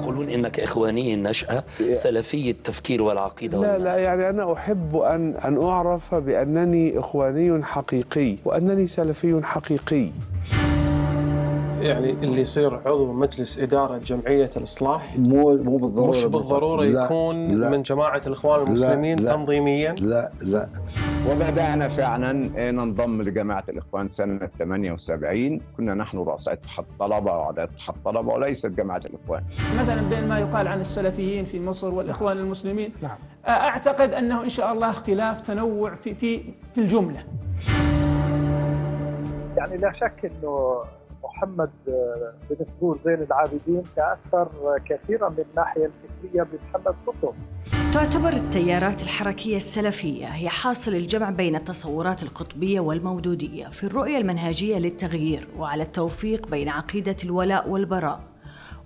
يقولون إنك إخواني النشأة سلفي التفكير والعقيدة لا. لا يعني أنا أحب أن أن أعرف بأنني إخواني حقيقي وأنني سلفي حقيقي يعني اللي يصير عضو مجلس إدارة جمعية الإصلاح. مو مو بالضرورة مش بالضرورة لا، يكون لا. من جماعة الإخوان المسلمين لا. تنظيميا. لا لا. وبدأنا فعلا ننضم لجماعة الإخوان سنة 78 كنا نحن رؤساء اتحاد الطلبة وأعضاء اتحاد الطلبة وليست جماعة الإخوان. مثلا بين ما يقال عن السلفيين في مصر والإخوان المسلمين نعم. أعتقد أنه إن شاء الله اختلاف تنوع في في في الجملة. يعني لا شك إنه محمد بن سرور زين العابدين تاثر كثيرا من الناحية الفكرية بمحمد قطب. تعتبر التيارات الحركية السلفية هي حاصل الجمع بين التصورات القطبية والمودودية في الرؤية المنهجية للتغيير وعلى التوفيق بين عقيدة الولاء والبراء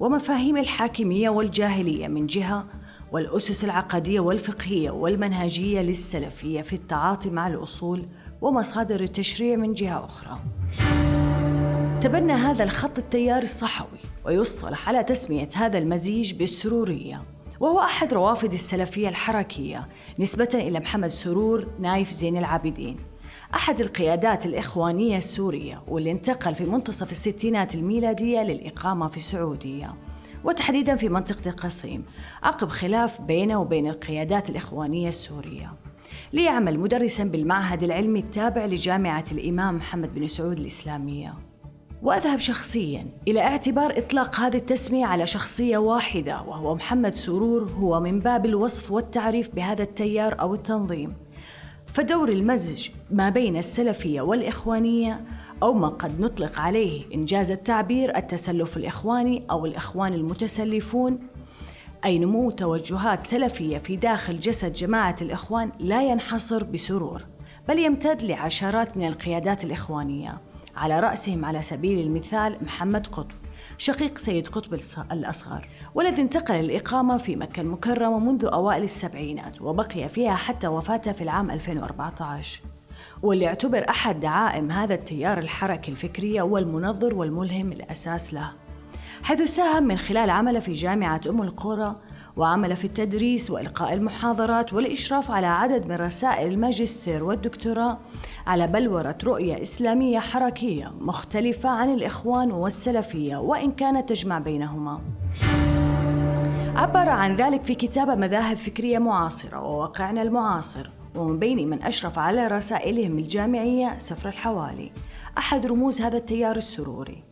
ومفاهيم الحاكمية والجاهلية من جهة والأسس العقدية والفقهية والمنهجية للسلفية في التعاطي مع الأصول ومصادر التشريع من جهة أخرى. تبنى هذا الخط التيار الصحوي ويصطلح على تسمية هذا المزيج بالسرورية وهو أحد روافد السلفية الحركية نسبة إلى محمد سرور نايف زين العابدين. أحد القيادات الإخوانية السورية واللي انتقل في منتصف الستينات الميلادية للإقامة في السعودية وتحديدا في منطقة القصيم عقب خلاف بينه وبين القيادات الإخوانية السورية. ليعمل مدرسا بالمعهد العلمي التابع لجامعة الإمام محمد بن سعود الإسلامية. وأذهب شخصيا إلى اعتبار إطلاق هذه التسمية على شخصية واحدة وهو محمد سرور هو من باب الوصف والتعريف بهذا التيار أو التنظيم. فدور المزج ما بين السلفية والإخوانية أو ما قد نطلق عليه إنجاز التعبير التسلف الإخواني أو الإخوان المتسلفون. أي نمو توجهات سلفية في داخل جسد جماعة الإخوان لا ينحصر بسرور بل يمتد لعشرات من القيادات الإخوانية. على رأسهم على سبيل المثال محمد قطب شقيق سيد قطب الأصغر والذي انتقل للإقامة في مكة المكرمة منذ أوائل السبعينات وبقي فيها حتى وفاته في العام 2014 واللي يعتبر أحد دعائم هذا التيار الحركي الفكرية والمنظر والملهم الأساس له. حيث ساهم من خلال عمله في جامعة أم القرى وعمل في التدريس وإلقاء المحاضرات والإشراف على عدد من رسائل الماجستير والدكتوراه. على بلورة رؤية إسلامية حركية مختلفة عن الإخوان والسلفية وإن كانت تجمع بينهما. عبر عن ذلك في كتاب مذاهب فكرية معاصرة وواقعنا المعاصر ومن بين من أشرف على رسائلهم الجامعية سفر الحوالي. أحد رموز هذا التيار السروري.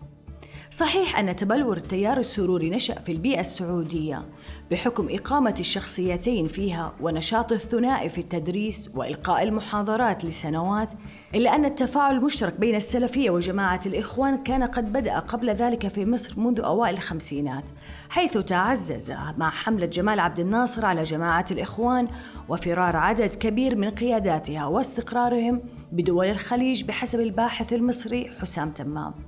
صحيح أن تبلور التيار السروري نشأ في البيئة السعودية بحكم إقامة الشخصيتين فيها ونشاط الثنائي في التدريس وإلقاء المحاضرات لسنوات إلا أن التفاعل المشترك بين السلفية وجماعة الإخوان كان قد بدأ قبل ذلك في مصر منذ أوائل الخمسينات حيث تعزز مع حملة جمال عبد الناصر على جماعة الإخوان وفرار عدد كبير من قياداتها واستقرارهم بدول الخليج بحسب الباحث المصري حسام تمام.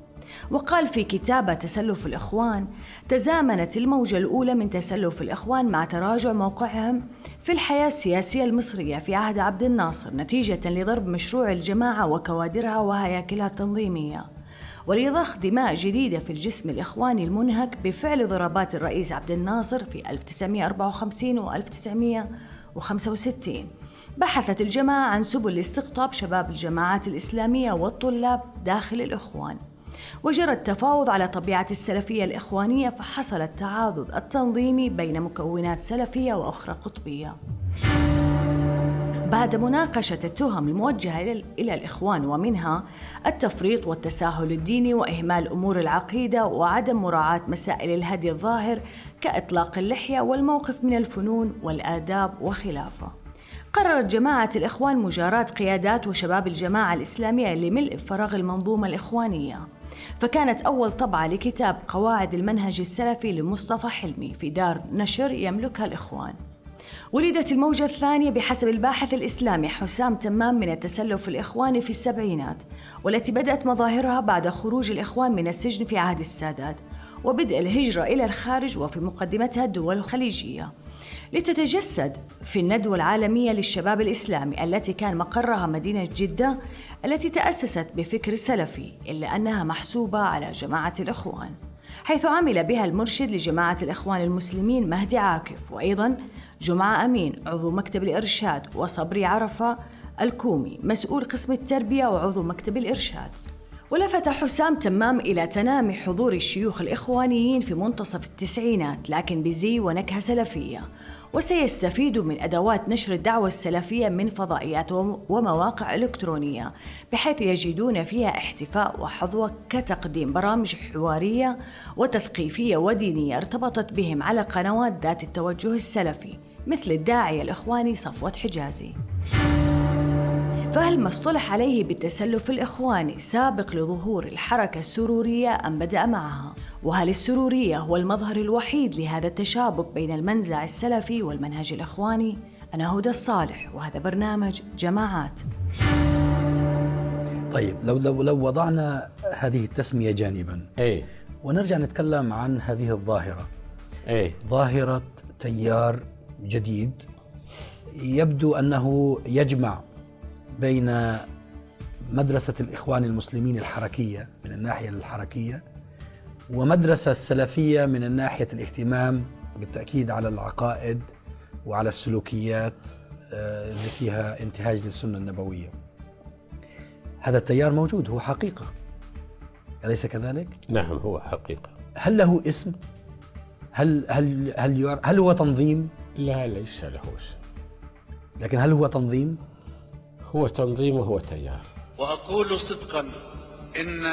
وقال في كتابة تسلف الإخوان تزامنت الموجة الأولى من تسلف الإخوان مع تراجع موقعهم في الحياة السياسية المصرية في عهد عبد الناصر نتيجة لضرب مشروع الجماعة وكوادرها وهياكلها التنظيمية. ولضخ دماء جديدة في الجسم الإخواني المنهك بفعل ضربات الرئيس عبد الناصر في 1954 و 1965 بحثت الجماعة عن سبل لاستقطاب شباب الجماعات الإسلامية والطلاب داخل الإخوان. وجرى التفاوض على طبيعة السلفية الإخوانية فحصل التعاضد التنظيمي بين مكونات سلفية وأخرى قطبية. بعد مناقشة التهم الموجهة إلى- الإخوان ومنها التفريط والتساهل الديني وإهمال أمور العقيدة وعدم مراعاة مسائل الهدي الظاهر كإطلاق اللحية والموقف من الفنون والآداب وخلافة. قررت جماعة الإخوان مجاراة قيادات وشباب الجماعة الإسلامية لملء فراغ المنظومة الإخوانية. فكانت أول طبعة لكتاب قواعد المنهج السلفي لمصطفى حلمي في دار نشر يملكها الإخوان. ولدت الموجة الثانية بحسب الباحث الإسلامي حسام تمام من التسلف الإخواني في السبعينات والتي بدأت مظاهرها بعد خروج الإخوان من السجن في عهد السادات وبدء الهجرة إلى الخارج وفي مقدمتها الدول الخليجية. لتتجسد في الندوة العالمية للشباب الإسلامي التي كان مقرها مدينة جدة التي تأسست بفكر سلفي إلا أنها محسوبة على جماعة الإخوان حيث عمل بها المرشد لجماعة الإخوان المسلمين مهدي عاكف وأيضا جمعة أمين عضو مكتب الإرشاد وصبري عرفة الكومي مسؤول قسم التربية وعضو مكتب الإرشاد. ولفت حسام تمام إلى تنامي حضور الشيوخ الإخوانيين في منتصف التسعينات لكن بزي ونكهة سلفية. وسيستفيد من أدوات نشر الدعوة السلفية من فضائيات ومواقع إلكترونية بحيث يجدون فيها احتفاء وحظوة كتقديم برامج حوارية وتثقيفية ودينية ارتبطت بهم على قنوات ذات التوجه السلفي مثل الداعية الإخواني صفوة حجازي فهل ما اصطلح عليه بالتسلف الإخواني سابق لظهور الحركة السرورية أم بدأ معها؟ وهل السرورية هو المظهر الوحيد لهذا التشابك بين المنزع السلفي والمنهج الإخواني؟ أنا هدى الصالح وهذا برنامج جماعات. طيب لو لو لو وضعنا هذه التسمية جانبا إيه. ونرجع نتكلم عن هذه الظاهرة. إيه. ظاهرة تيار جديد يبدو أنه يجمع بين مدرسة الإخوان المسلمين الحركية من الناحية الحركية ومدرسة السلفية من الناحية الاهتمام بالتأكيد على العقائد وعلى السلوكيات آه، اللي فيها انتهاج للسنة النبوية هذا التيار موجود هو حقيقة أليس كذلك؟ نعم هو حقيقة هل له اسم؟ هل هل هل يعر- هل هو تنظيم؟ لا ليس له اسم لكن هل هو تنظيم؟ هو تنظيم وهو تيار وأقول صدقا إن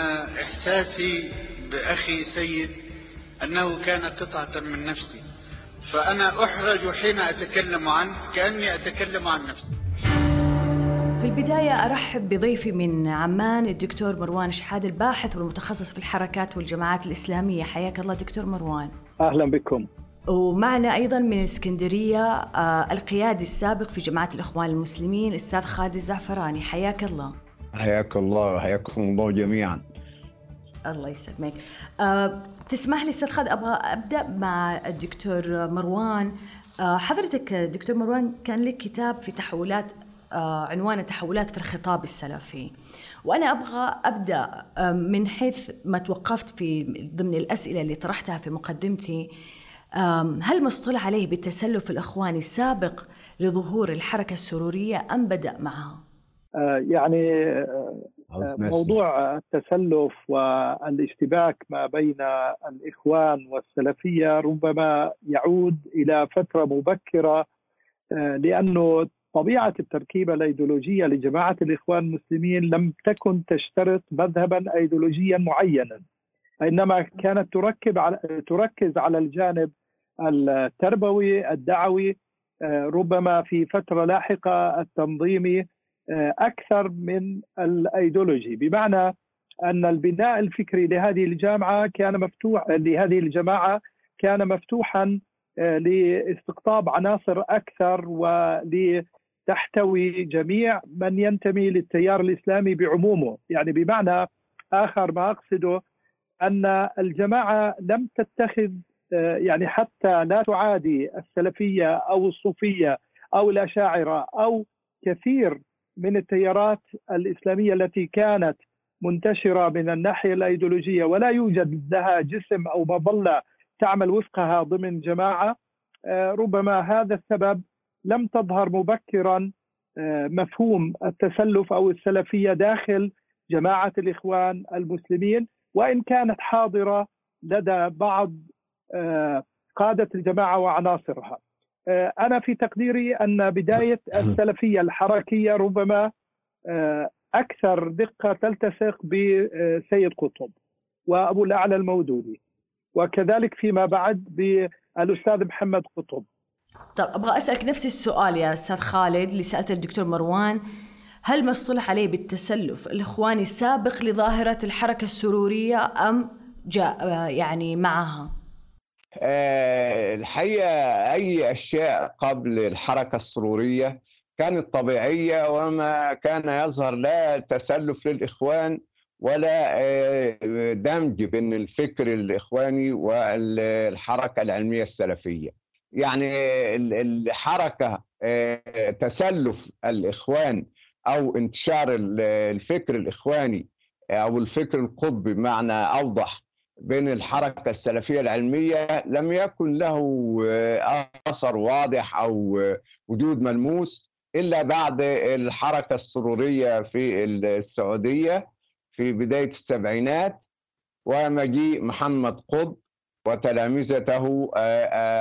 إحساسي بأخي سيد أنه كان قطعة من نفسي. فأنا أحرج حين أتكلم عنه كأني أتكلم عن نفسي. في البداية أرحب بضيفي من عمان الدكتور مروان شحاد الباحث والمتخصص في الحركات والجماعات الإسلامية. حياك الله دكتور مروان. أهلا بكم. ومعنا أيضا من الإسكندرية آه، القيادي السابق في جماعة الإخوان المسلمين الأستاذ خالد الزعفراني. حياك الله. حياك الله وحياكم الله جميعا. الله يسلمك. أه تسمح لي أستاذ خالد أبغى أبدأ مع الدكتور مروان. أه حضرتك دكتور مروان كان لك كتاب في تحولات أه عنوانه تحولات في الخطاب السلفي. وأنا أبغى أبدأ من حيث ما توقفت في ضمن الأسئلة اللي طرحتها في مقدمتي. هل مصطلح عليه بالتسلف الإخواني سابق لظهور الحركة السرورية أم بدأ معها؟ آه، يعني آه، آه، موضوع التسلف والاشتباك ما بين الإخوان والسلفية ربما يعود إلى فترة مبكرة آه، لأنه طبيعة التركيبة الأيديولوجية لجماعة الإخوان المسلمين لم تكن تشترط مذهبا ايديولوجيا معينا انما كانت تركب على تركز على الجانب التربوي الدعوي آه، ربما في فترة لاحقة التنظيمي أكثر من الأيديولوجي. بمعنى أن البناء الفكري لهذه الجامعة كان مفتوح لهذه الجماعة كان مفتوحا آه، لاستقطاب عناصر أكثر ولتحتوي جميع من ينتمي للتيار الإسلامي بعمومه، يعني بمعنى آخر ما أقصده أن الجماعة لم تتخذ آه، يعني حتى لا تعادي السلفية أو الصوفية أو الأشاعرة أو كثير من التيارات الإسلامية التي كانت منتشرة من الناحية الأيديولوجية ولا يوجد لها جسم أو مظلة تعمل وفقها ضمن جماعة آه، ربما هذا السبب لم تظهر مبكرا آه، مفهوم التسلف أو السلفية داخل جماعة الإخوان المسلمين وإن كانت حاضرة لدى بعض آه، قادة الجماعة وعناصرها. آه، أنا في تقديري أن بداية السلفية الحركية ربما آه، أكثر دقة تلتصق بسيد قطب وأبو الأعلى المودودي وكذلك فيما بعد بالأستاذ محمد قطب. طب أبغى أسألك نفس السؤال يا أستاذ خالد اللي سألته الدكتور مروان. هل ما اصطلح عليه بالتسلف الاخواني السابق لظاهرة الحركة السرورية أم جاء آه، يعني معها؟ آه، الحقيقة أي أشياء قبل الحركة السرورية كانت طبيعية وما كان يظهر لا تسلف للإخوان ولا آه، دمج بين الفكر الإخواني والحركة العلمية السلفية. يعني ال- الحركة آه، تسلف الإخوان أو انتشار ال- الفكر الإخواني أو الفكر القطبي بمعنى أوضح بين الحركة السلفية العلمية لم يكن له أثر واضح أو وجود ملموس إلا بعد الحركة السرورية في السعودية في بداية السبعينات ومجيء محمد قطب وتلامذته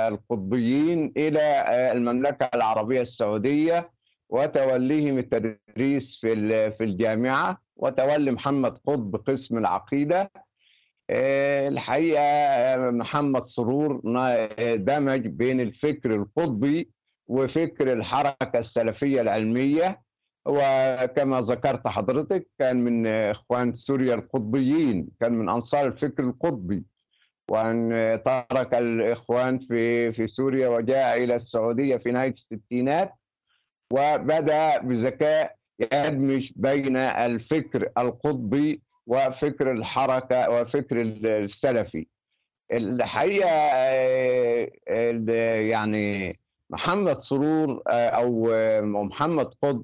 القطبيين إلى المملكة العربية السعودية وتوليهم التدريس في في الجامعة وتولي محمد قطب قسم العقيدة الحقيقة محمد سرور دمج بين الفكر القطبي وفكر الحركة السلفية العلمية. وكما ذكرت حضرتك كان من إخوان سوريا القطبيين كان من أنصار الفكر القطبي. وأن ترك الإخوان في في سوريا وجاء إلى السعودية في نهاية الستينات. وبدأ بذكاء يدمج بين الفكر القطبي وفكر الحركة وفكر السلفي. الحقيقة يعني محمد سرور أو محمد قطب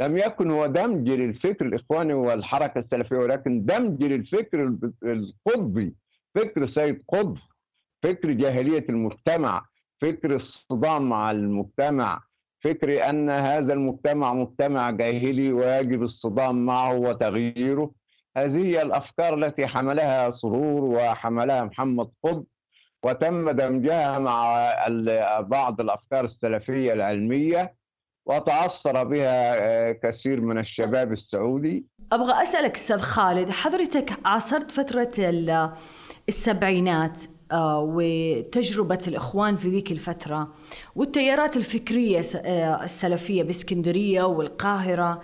لم يكن هو دمج للفكر الإخواني والحركة السلفية ولكن دمج للفكر القطبي فكر سيد قطب فكر جاهلية المجتمع فكر الصدام مع المجتمع فكر أن هذا المجتمع مجتمع جاهلي ويجب الصدام معه وتغييره. هذه الأفكار التي حملها سرور وحملها محمد قطب وتم دمجها مع بعض الأفكار السلفية العلمية وتأثر بها كثير من الشباب السعودي. أبغى أسألك أستاذ خالد حضرتك عاصرت فترة السبعينات وتجربة الإخوان في ذيك الفترة والتيارات الفكرية السلفية بإسكندرية والقاهرة.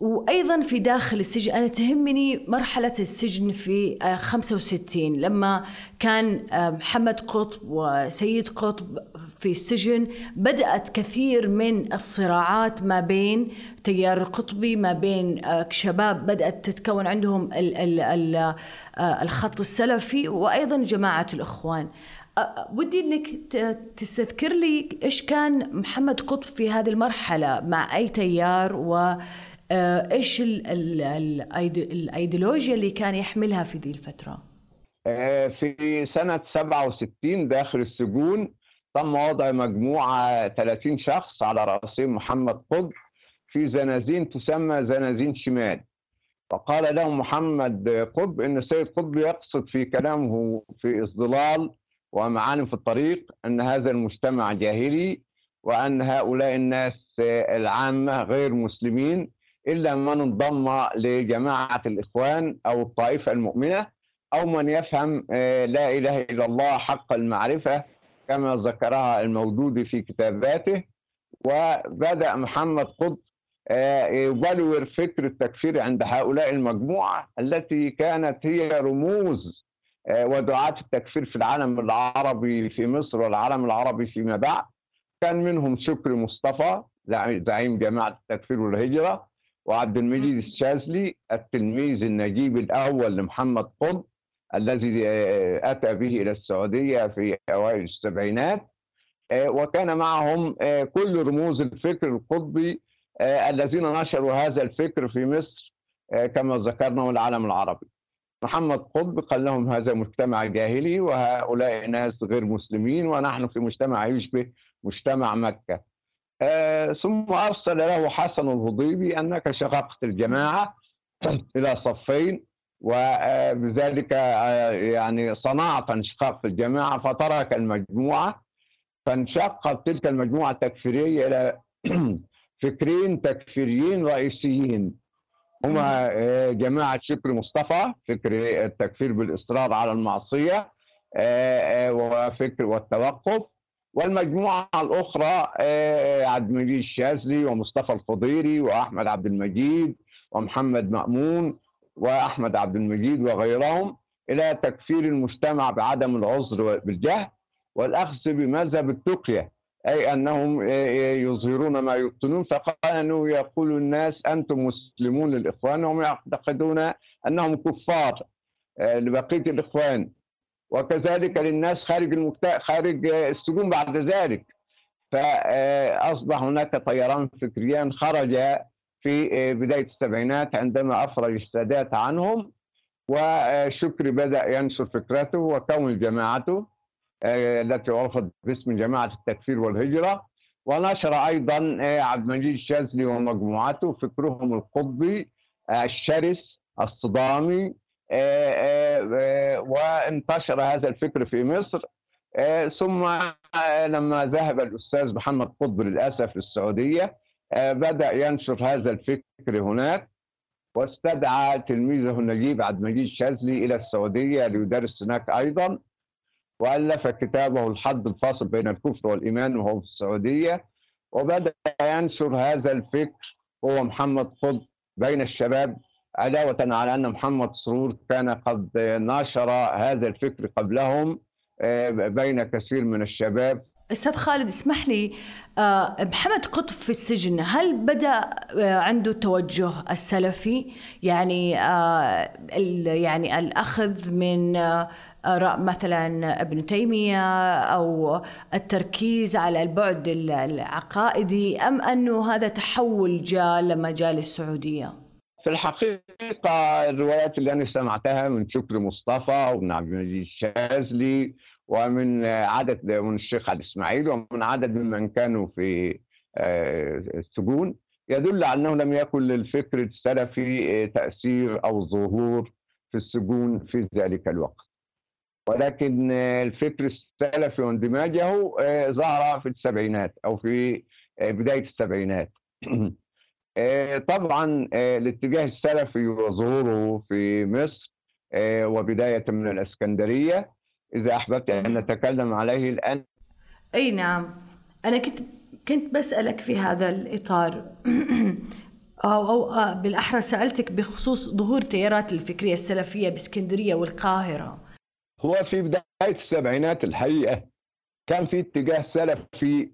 وأيضا في داخل السجن أنا تهمني مرحلة السجن في 65 لما كان محمد قطب وسيد قطب في السجن بدأت كثير من الصراعات ما بين تيار القطبي ما بين شباب بدأت تتكون عندهم الخط السلفي وأيضا جماعة الإخوان. ودي إنك تستذكر لي إيش كان محمد قطب في هذه المرحلة مع أي تيار و إيش الأيديولوجيا اللي كان يحملها في ذي الفترة؟ في سنة 67 داخل السجون تم وضع مجموعة 30 شخص على رأسهم محمد قطب في زنازين تسمى زنازين شمال فقال لهم محمد قطب إن السيد قطب يقصد في كلامه في الظلال ومعالم في الطريق أن هذا المجتمع جاهلي وأن هؤلاء الناس العامة غير مسلمين إلا من انضم لجماعة الإخوان أو الطائفة المؤمنة أو من يفهم لا إله إلا الله حق المعرفة كما ذكرها المودودي في كتاباته. وبدأ محمد قطب يبلور فكر التكفير عند هؤلاء المجموعة التي كانت هي رموز ودعاة التكفير في العالم العربي في مصر والعالم العربي فيما بعد. كان منهم شكري مصطفى زعيم جماعة التكفير والهجرة. وعبد المجيد الشاذلي التلميذ النجيب الأول لمحمد قطب الذي أتى به إلى السعودية في أوائل السبعينات وكان معهم كل رموز الفكر القطبي الذين نشروا هذا الفكر في مصر كما ذكرنا والعالم العربي. محمد قطب قال لهم هذا مجتمع جاهلي وهؤلاء ناس غير مسلمين ونحن في مجتمع يشبه مجتمع مكة. آه ثم أرسل له حسن الهضيبي أنك شققت الجماعة إلى صفين وبذلك آه يعني صنعت انشقاق في الجماعة فترك المجموعة فانشقت تلك المجموعة التكفيرية إلى فكرين تكفيريين رئيسيين. هما جماعة شكر مصطفى فكر التكفير بالإصرار على المعصية وفكر والتوقف والمجموعة الأخرى عبد المجيد الشاذلي ومصطفى الخضيري وأحمد عبد المجيد ومحمد مأمون وأحمد عبد المجيد وغيرهم إلى تكفير المجتمع بعدم العذر بالجهل والأخذ بمذهب التقية أي أنهم يظهرون ما يبطنون فكانوا يقول الناس أنتم مسلمون للإخوان وهم يعتقدون أنهم كفار لبقية الإخوان. وكذلك للناس خارج المكت... خارج السجون بعد ذلك. فأصبح هناك طيران فكريان خرج في بداية السبعينات عندما أفرج السادات عنهم وشكري بدأ ينشر فكرته وكون جماعته التي عرفت باسم جماعة التكفير والهجرة. ونشر أيضا عبد المجيد الشاذلي ومجموعته فكرهم القطبي الشرس الصدامي وانتشر هذا الفكر في مصر. ثم لما ذهب الأستاذ محمد قطب للأسف للسعودية بدأ ينشر هذا الفكر هناك واستدعى تلميذه نجيب عبد المجيد الشاذلي إلى السعودية ليدرس هناك أيضا وألف كتابه الحد الفاصل بين الكفر والإيمان وهو في السعودية. وبدأ ينشر هذا الفكر هو محمد خض بين الشباب علاوه على أن محمد سرور كان قد نشر هذا الفكر قبلهم آه، بين كثير من الشباب أستاذ خالد اسمح لي آه، محمد قطب في السجن هل بدأ آه، عنده توجه السلفي يعني يعني الأخذ من آراء مثلا ابن تيمية أو التركيز على البعد العقائدي أم أنه هذا تحول جاء لما جاء للسعوديه؟ في الحقيقة الروايات اللي أنا سمعتها من شكري مصطفى ومن عبد المجيد الشاذلي ومن عدد من الشيخ علي إسماعيل ومن عدد ممن كانوا في آه، السجون يدل على أنه لم يكن للفكر السلفي آه، تأثير أو ظهور في السجون في ذلك الوقت. ولكن آه، الفكر السلفي واندماجه ظهر في السبعينات أو في بداية السبعينات. طبعا الاتجاه السلفي وظهوره في مصر وبداية من الإسكندرية. إذا أحببت أن نتكلم عليه الآن. أي نعم. أنا كنت كنت بسألك في هذا الإطار. أو, أو آه، بالأحرى سألتك بخصوص ظهور تيارات الفكرية السلفية بإسكندرية والقاهرة. هو في بداية السبعينات الحقيقة كان في اتجاه سلفي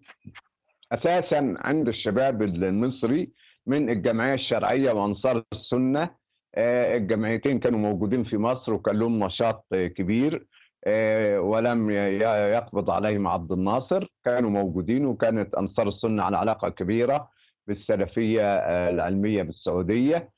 أساسا عند الشباب المصري. من الجمعية الشرعية وأنصار السنة. آه، الجمعيتين كانوا موجودين في مصر وكان لهم نشاط كبير. آه، ولم يقبض عليهم عبد الناصر. كانوا موجودين وكانت أنصار السنة على علاقة كبيرة بالسلفية آه، العلمية بالسعودية.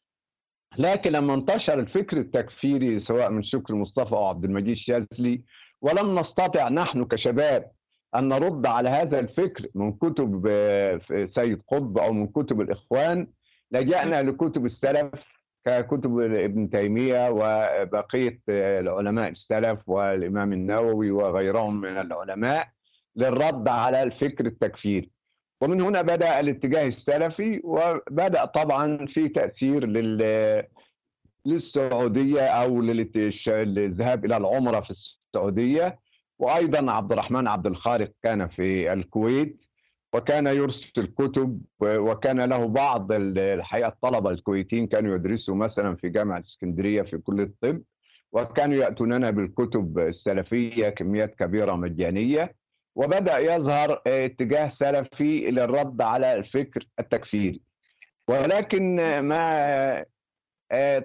لكن لما انتشر الفكر التكفيري سواء من شكري مصطفى أو عبد المجيد الشاذلي ولم نستطع نحن كشباب أن نرد على هذا الفكر من كتب آه، سيد قطب أو من كتب الإخوان. لجأنا لكتب السلف ككتب ابن تيمية وبقية العلماء السلف والإمام النووي وغيرهم من العلماء للرد على الفكر التكفيري. ومن هنا بدأ الاتجاه السلفي وبدأ طبعا في تأثير لل للسعودية أو للذهاب إلى العمرة في السعودية. وأيضا عبد الرحمن عبد الخالق كان في الكويت وكان يرسل كتب وكان له بعض الحقيقة الطلبة الكويتيين كانوا يدرسوا مثلا في جامعة إسكندرية في كليه الطب وكانوا يأتوننا بالكتب السلفية كميات كبيرة مجانية وبدأ يظهر اتجاه سلفي للرد على الفكر التكفيري. ولكن ما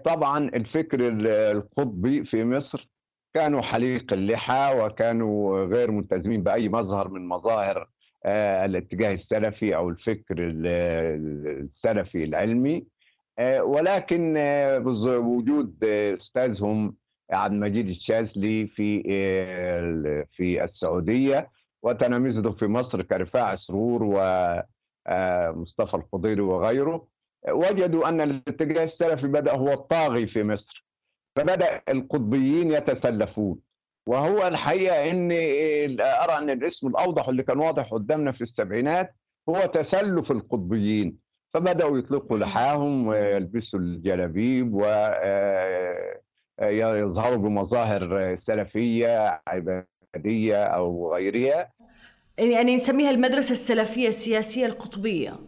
طبعا الفكر القطبي في مصر كانوا حليق اللحى وكانوا غير ملتزمين بأي مظهر من مظاهر آه، الاتجاه السلفي أو الفكر السلفي العلمي. آه، ولكن آه، بوجود أستاذهم عبد المجيد الشاذلي في في السعودية وتلاميذه في مصر كرفاع سرور ومصطفى الخضيري وغيره وجدوا أن الاتجاه السلفي بدأ هو الطاغي في مصر. فبدأ القطبيين يتسلفون. وهو الحقيقة إن أرى إن الاسم الأوضح اللي كان واضح قدامنا في السبعينات هو تسلف القطبيين. فبدأوا يطلقوا لحاهم ويلبسوا الجلابيب ويظهروا آه، بمظاهر سلفية عبادية أو غيرها. يعني نسميها المدرسة السلفية السياسية القطبية.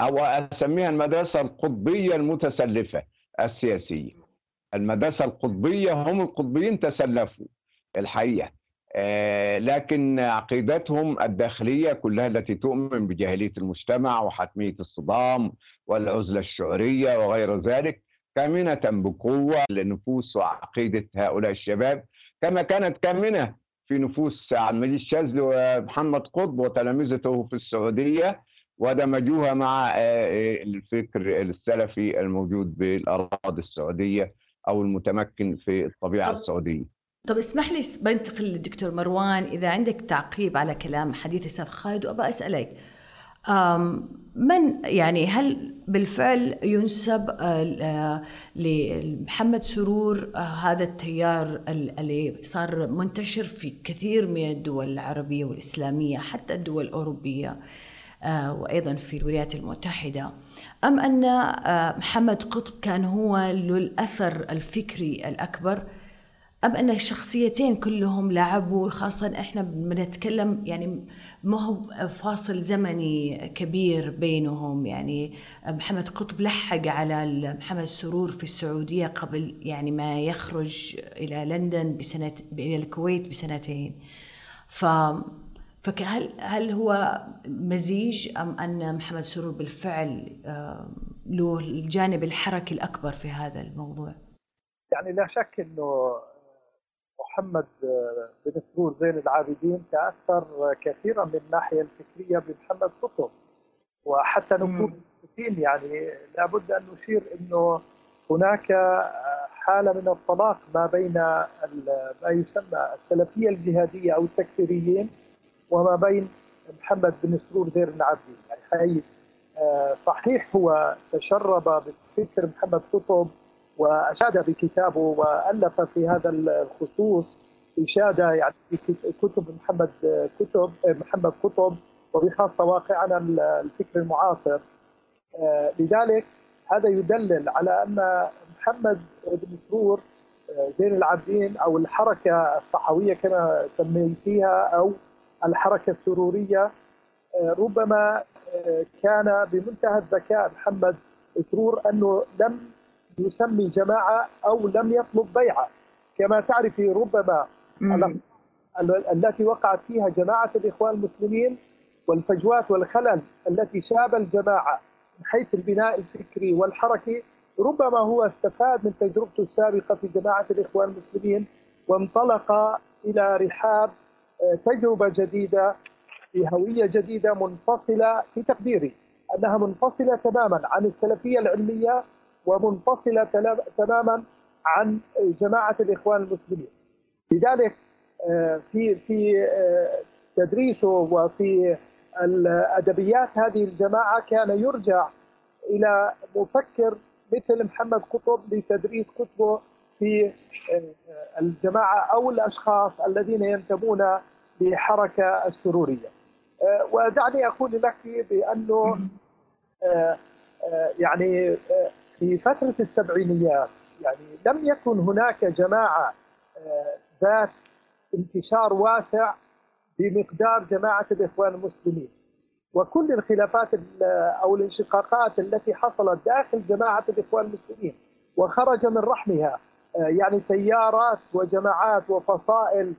أو أسميها المدرسة القطبية المتسلفة السياسية. المدرسة القطبية هم القطبيين تسلفوا الحقيقة. آه، لكن عقيدتهم الداخلية كلها التي تؤمن بجاهلية المجتمع وحتمية الصدام والعزلة الشعورية وغير ذلك كامنة بقوة لنفوس وعقيدة هؤلاء الشباب كما كانت كامنة في نفوس عبد المجيد الشاذلي ومحمد قطب وتلامذته في السعودية ودمجوها مع آه، الفكر السلفي الموجود بالأراضي السعودية أو المتمكن في الطبيعة السعودية. طب اسمح لي بنتقل للدكتور مروان إذا عندك تعقيب على كلام حديث أستاذ خالد وابى أسألك من يعني هل بالفعل ينسب آه، لمحمد سرور آه، هذا التيار اللي صار منتشر في كثير من الدول العربية والإسلامية حتى الدول الأوروبية آه، وأيضا في الولايات المتحدة أم أن محمد قطب كان هو له الأثر الفكري الأكبر؟ أم أن الشخصيتين كلهم لعبوا؟ خاصة إحنا بنتكلم يعني ما هو فاصل زمني كبير بينهم. يعني محمد قطب لحق على محمد سرور في السعودية قبل يعني ما يخرج إلى لندن بسنة إلى الكويت بسنتين. ف فهل هل هو مزيج أم أن محمد سرور بالفعل له الجانب الحركي الأكبر في هذا الموضوع؟ يعني لا شك إنه محمد آه، بن سرور زين العابدين تأثر كثيرا من الناحية الفكرية بمحمد قطب وحتى نكون متفقين يعني لابد أن نشير إنه هناك آه، حالة من الطلاق ما بين ما يسمى السلفية الجهادية أو التكفيريين وما بين محمد بن سرور زين العابدين يعني هي آه، صحيح هو تشرب بفكر محمد قطب وأشاد بكتابه وألف في هذا الخصوص إشادة يعني كتب محمد كتب محمد قطب وبخاصة واقعنا الفكر المعاصر. آه، لذلك هذا يدلل على أن محمد بن سرور آه، زين العابدين أو الحركة الصحوية كما سميتيها أو الحركة السرورية آه، ربما كان بمنتهى الذكاء محمد سرور أنه لم يسمي جماعة أو لم يطلب بيعة. كما تعرفي ربما التي وقعت فيها جماعة الإخوان المسلمين والفجوات والخلل التي شاب الجماعة من حيث البناء الفكري والحركي ربما هو استفاد من تجربته السابقة في جماعة الإخوان المسلمين وانطلق إلى رحاب تجربة جديدة في هوية جديدة منفصلة في تقديري. أنها منفصلة تماما عن السلفية العلمية ومنفصلة تماما عن جماعة الإخوان المسلمين. لذلك آه، في في آه، تدريسه وفي الأدبيات هذه الجماعة كان يرجع إلى مفكر مثل محمد قطب لتدريس كتبه في آه، الجماعة أو الأشخاص الذين ينتمون لحركة السرورية. ودعني أقول لك بأنه يعني في فترة السبعينيات يعني لم يكن هناك جماعة ذات انتشار واسع بمقدار جماعة الإخوان المسلمين. وكل الخلافات أو الانشقاقات التي حصلت داخل جماعة الإخوان المسلمين وخرج من رحمها يعني تيارات وجماعات وفصائل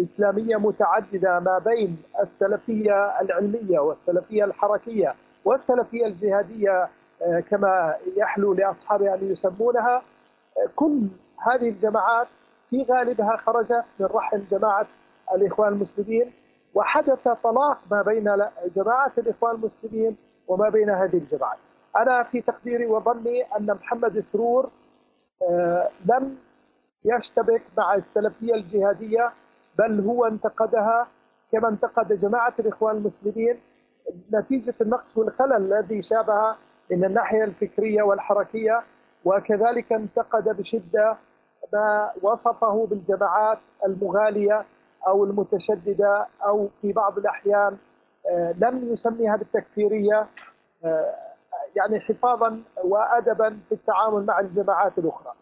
إسلامية متعددة ما بين السلفية العلمية والسلفية الحركية والسلفية الجهادية آه، كما يحلو لاصحابها أن يسمونها كل هذه الجماعات في غالبها خرج من رحم جماعة الإخوان المسلمين وحدث طلاق ما بين جماعة الإخوان المسلمين وما بين هذه الجماعات. أنا في تقديري وظني أن محمد سرور آه، لم يشتبك مع السلفية الجهادية بل هو انتقدها كما انتقد جماعة الإخوان المسلمين. نتيجة النقص والخلل الذي شابه من الناحية الفكرية والحركية وكذلك انتقد بشدة ما وصفه بالجماعات المغالية أو المتشددة أو في بعض الأحيان آه، لم يسميها بالتكفيرية آه، يعني حفاظا وأدبا في التعامل مع الجماعات الأخرى.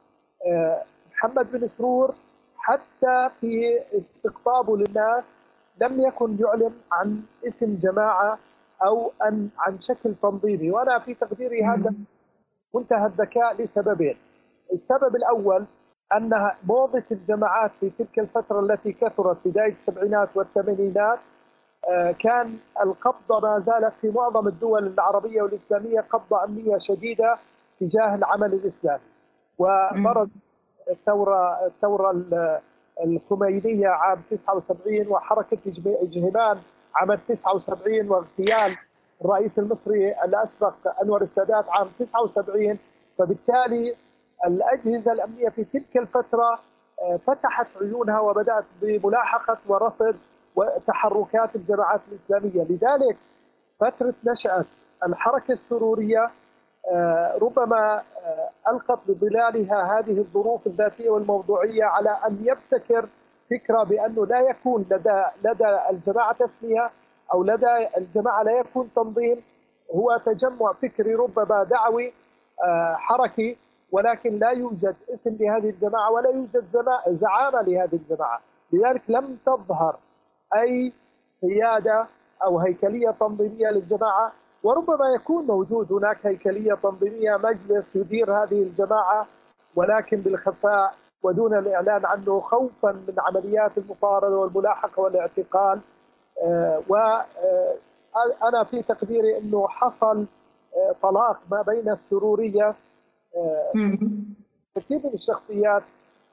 آه، محمد بن سرور حتى في استقطابه للناس لم يكن يعلن عن اسم جماعة أو ان عن شكل تنظيمي. وأنا في تقديري هذا منتهى الذكاء لسببين. السبب الأول ان موضة الجماعات في تلك الفترة التي كثرت بداية السبعينات والثمانينات آه، كان القبضه ما زالت في معظم الدول العربية والإسلامية قبضه أمنية شديدة تجاه العمل الإسلامي. وبرز الثورة الثورة الخمينية عام 79 وحركة جهيمان عام 79 واغتيال الرئيس المصري الأسبق أنور السادات عام 79 فبالتالي الأجهزة الأمنية في تلك الفترة آه، فتحت عيونها وبدأت بملاحقة ورصد وتحركات الجماعات الإسلامية. لذلك فترة نشأة الحركة السرورية آه، ربما آه، ألقت بظلالها هذه الظروف الذاتية والموضوعية على أن يبتكر فكرة بأنه لا يكون لدى لدى الجماعة تسمية أو لدى الجماعة لا يكون تنظيم. هو تجمع فكري ربما دعوي آه، حركي ولكن لا يوجد اسم لهذه الجماعة ولا يوجد زعامة لهذه الجماعة. لذلك لم تظهر أي قيادة أو هيكلية تنظيمية للجماعة وربما يكون موجود هناك هيكلية تنظيمية مجلس يدير هذه الجماعة ولكن بالخفاء ودون الإعلان عنه خوفا من عمليات المطاردة والملاحقة والاعتقال. آه، وأنا آه، في تقديري أنه حصل آه، طلاق ما بين السرورية كثير من الشخصيات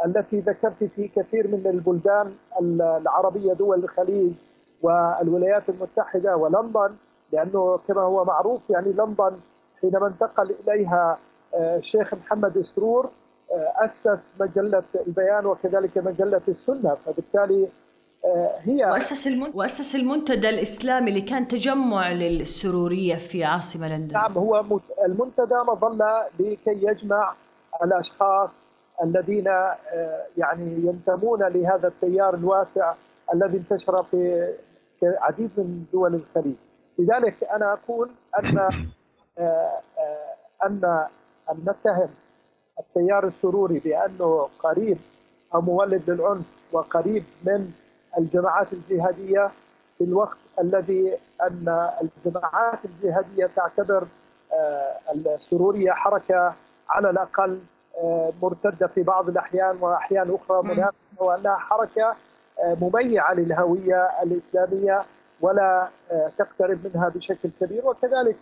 التي ذكرت في كثير من البلدان العربية دول الخليج والولايات المتحدة ولندن. لأنه كما هو معروف يعني لندن حينما انتقل إليها الشيخ محمد سرور آه، أسس مجلة البيان وكذلك مجلة السنة. فبالتالي آه، هي وأسس وأسس المنتدى الإسلامي اللي كان تجمع للسرورية في عاصمة لندن. نعم هو المنتدى مظلة لكي يجمع الأشخاص الذين آه، يعني ينتمون لهذا التيار الواسع الذي انتشر في عديد من دول الخليج. لذلك أنا أقول أن أن أن نتهم التيار السروري بأنه قريب أو مولد للعنف وقريب من الجماعات الجهادية في الوقت الذي أن الجماعات الجهادية تعتبر آه، السرورية حركة على الأقل آه، مرتدة في بعض الأحيان وأحيان أخرى منافسة وأنها حركة آه، مميعة للهوية الإسلامية ولا تقترب منها بشكل كبير. وكذلك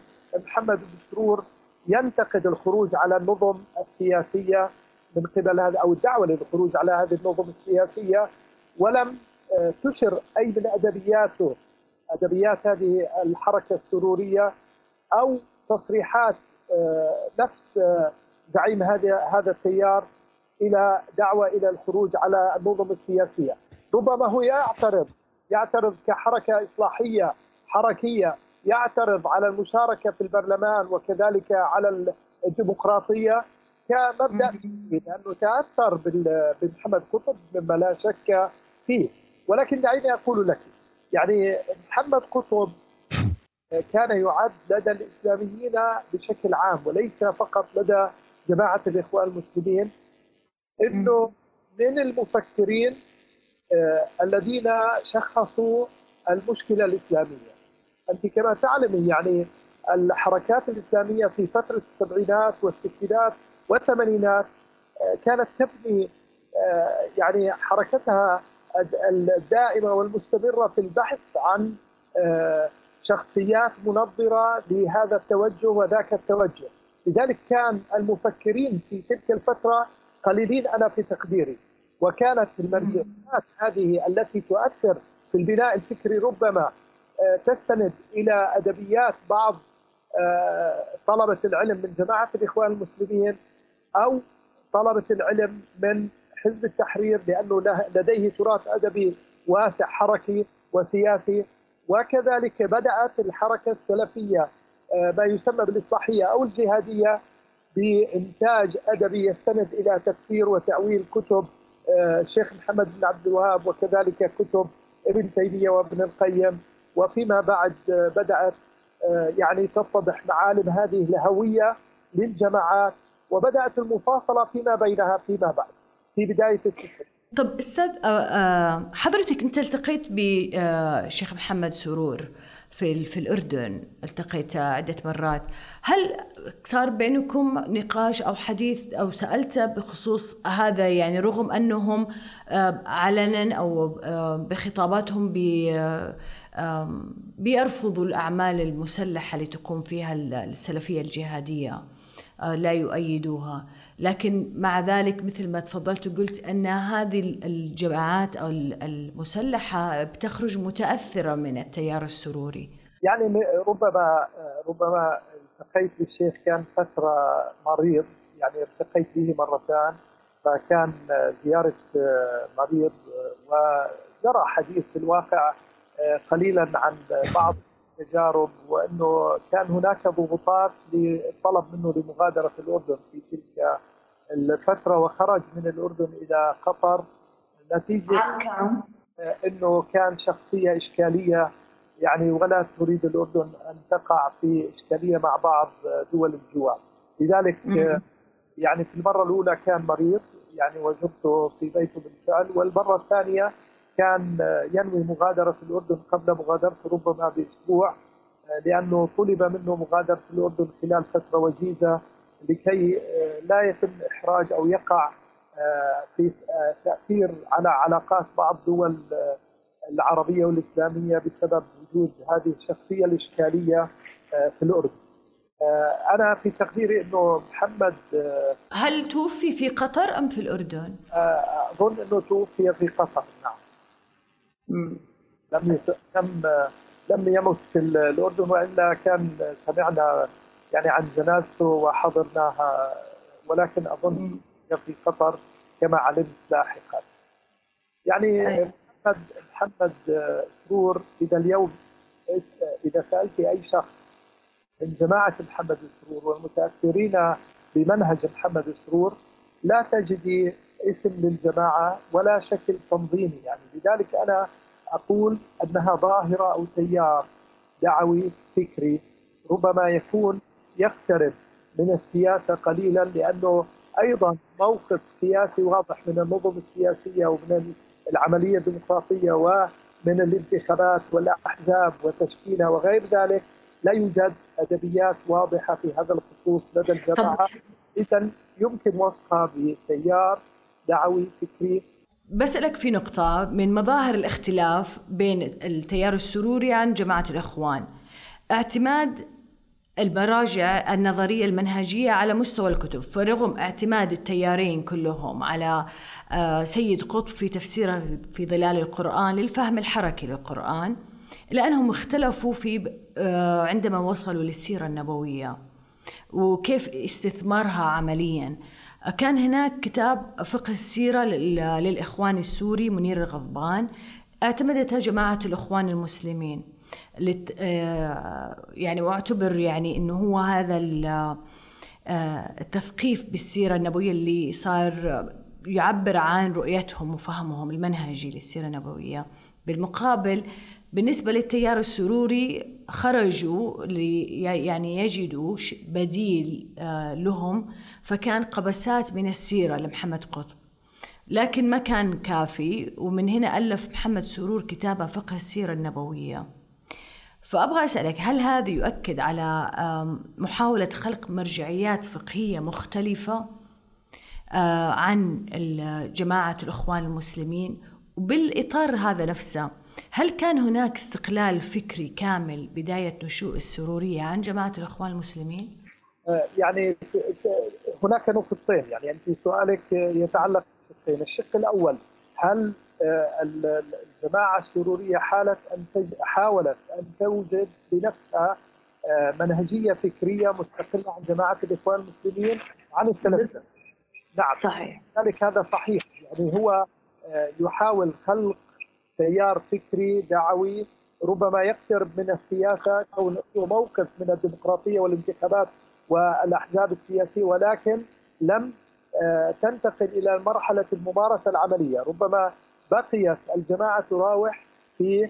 محمد سرور ينتقد الخروج على النظم السياسية من قبل هذا أو الدعوة للخروج على هذه النظم السياسية ولم آه، تشر أي من أدبياته أدبيات هذه الحركة السرورية أو تصريحات آه، نفس آه، زعيم هذا هذا التيار إلى دعوة إلى الخروج على النظم السياسية. ربما هو يعترض يعترض كحركة إصلاحية حركية يعترض على المشاركة في البرلمان وكذلك على الديمقراطية كمبدأ لأنه تأثر بمحمد قطب مما لا شك فيه. ولكن دعيني أقول لك يعني محمد قطب كان يعد لدى الإسلاميين بشكل عام وليس فقط لدى جماعة الإخوان المسلمين إنه من المفكرين الذين شخصوا المشكلة الإسلامية. أنت كما تعلمي يعني الحركات الإسلامية في فترة السبعينات والستينات والثمانينات آه، كانت تبني آه، يعني حركتها الدائمة والمستمرة في البحث عن آه، شخصيات منظرة لهذا التوجه وذاك التوجه. لذلك كان المفكرين في تلك الفترة قليلين أنا في تقديري. وكانت المرجعيات هذه التي تؤثر في البناء الفكري ربما آه، تستند إلى أدبيات بعض آه، طلبة العلم من جماعة الإخوان المسلمين أو طلبة العلم من حزب التحرير لأنه لديه تراث أدبي واسع حركي وسياسي. وكذلك بدأت الحركة السلفية آه، ما يسمى بالإصلاحية أو الجهادية بإنتاج أدبي يستند إلى تفسير وتأويل كتب الشيخ محمد بن عبد الوهاب وكذلك كتب ابن تيمية وابن القيم. وفيما بعد بدأت آه، يعني تتضح معالم هذه الهوية للجماعات وبدأت المفاصلة فيما بينها فيما بعد في بداية التسعين طب أستاذ آه، آه، حضرتك أنت التقيت بالشيخ محمد سرور. في في الأردن التقيت عدة مرات. هل صار بينكم نقاش أو حديث أو سالته بخصوص هذا؟ يعني رغم أنهم علنا أو بخطاباتهم بيرفضوا الأعمال المسلحة اللي تقوم فيها السلفية الجهادية آه، لا يؤيدوها. لكن مع ذلك مثل ما تفضلت وقلت أن هذه الجماعات أو المسلحة بتخرج متأثرة من التيار السروري. يعني ربما ربما التقيت بالشيخ كان فترة مريض يعني التقيت به مرتان فكان زيارة مريض وجرى حديث في الواقع قليلا عن بعض التجارب وإنه كان هناك ضغوطات للطلب منه لمغادرة الأردن في تلك الفترة وخرج من الأردن إلى قطر. نتيجة إنه كان شخصية إشكالية يعني ولا تريد الأردن أن تقع في إشكالية مع بعض دول الجوار. لذلك يعني في المرة الأولى كان مريض يعني وجدته في بيته بالفعل والمرة الثانية كان ينوي مغادرة الأردن قبل مغادرته ربما بأسبوع لأنه طلب منه مغادرة الأردن خلال فترة وجيزة لكي لا يتم إحراج أو يقع في تأثير على علاقات بعض دول العربية والإسلامية بسبب وجود هذه الشخصية الإشكالية في الأردن. أنا في تقديري إنه محمد هل توفي في قطر أم في الأردن؟ أظن إنه توفي في قطر نعم. لم لم لم يمت في الأردن وإلا كان سمعنا يعني عن جنازته وحضرناها ولكن أظن في قطر كما علمت لاحقا. يعني محمد محمد سرور اذا اليوم إذا سألت أي شخص من جماعة محمد سرور والمتأثرين بمنهج محمد سرور لا تجدي اسم للجماعة ولا شكل تنظيمي. يعني لذلك أنا أقول أنها ظاهرة أو تيار دعوي فكري ربما يكون يقترب من السياسة قليلا لأنه أيضا موقف سياسي واضح من النظم السياسية ومن العملية الديمقراطية ومن الانتخابات والأحزاب وتشكيلها وغير ذلك لا يوجد أدبيات واضحة في هذا الخصوص لدى الجماعة. اذا يمكن وصفها بتيار دعوي فكري. بسألك في نقطة من مظاهر الاختلاف بين التيار السروري عن جماعة الإخوان اعتماد المراجع النظرية المنهجية على مستوى الكتب فرغم اعتماد التيارين كلهم على سيد قطب في تفسيره في ظلال القرآن للفهم الحركي للقرآن إلا أنهم اختلفوا في عندما وصلوا للسيرة النبوية وكيف استثمارها عمليا. كان هناك كتاب فقه السيرة للإخوان السوري منير الغضبان. اعتمدتها جماعة الإخوان المسلمين يعني واعتبر يعني إنه هو هذا التثقيف بالسيرة النبوية اللي صار يعبر عن رؤيتهم وفهمهم المنهجي للسيرة النبوية. بالمقابل بالنسبة للتيار السروري خرجوا يعني يجدوا بديل لهم فكان قبسات من السيرة لمحمد قطب. لكن ما كان كافي ومن هنا ألف محمد سرور كتابة فقه السيرة النبوية. فأبغى أسألك هل هذا يؤكد على محاولة خلق مرجعيات فقهية مختلفة عن جماعة الإخوان المسلمين؟ وبالإطار هذا نفسه هل كان هناك استقلال فكري كامل بداية نشوء السرورية عن جماعة الإخوان المسلمين؟ يعني هناك نقطتين يعني أنت سؤالك يتعلق بشقين الشق الأول هل الجماعة السرورية حالت أن حاولت أن توجد بنفسها منهجية فكرية مستقلة عن جماعة الإخوان المسلمين عن السلف. نعم. صحيح. ذلك هذا صحيح. يعني هو يحاول خلق تيار فكري دعوي ربما يقترب من السياسة أو موقف من الديمقراطية والانتخابات والأحزاب السياسية ولكن لم تنتقل إلى مرحلة الممارسة العملية، ربما بقيت الجماعة تراوح في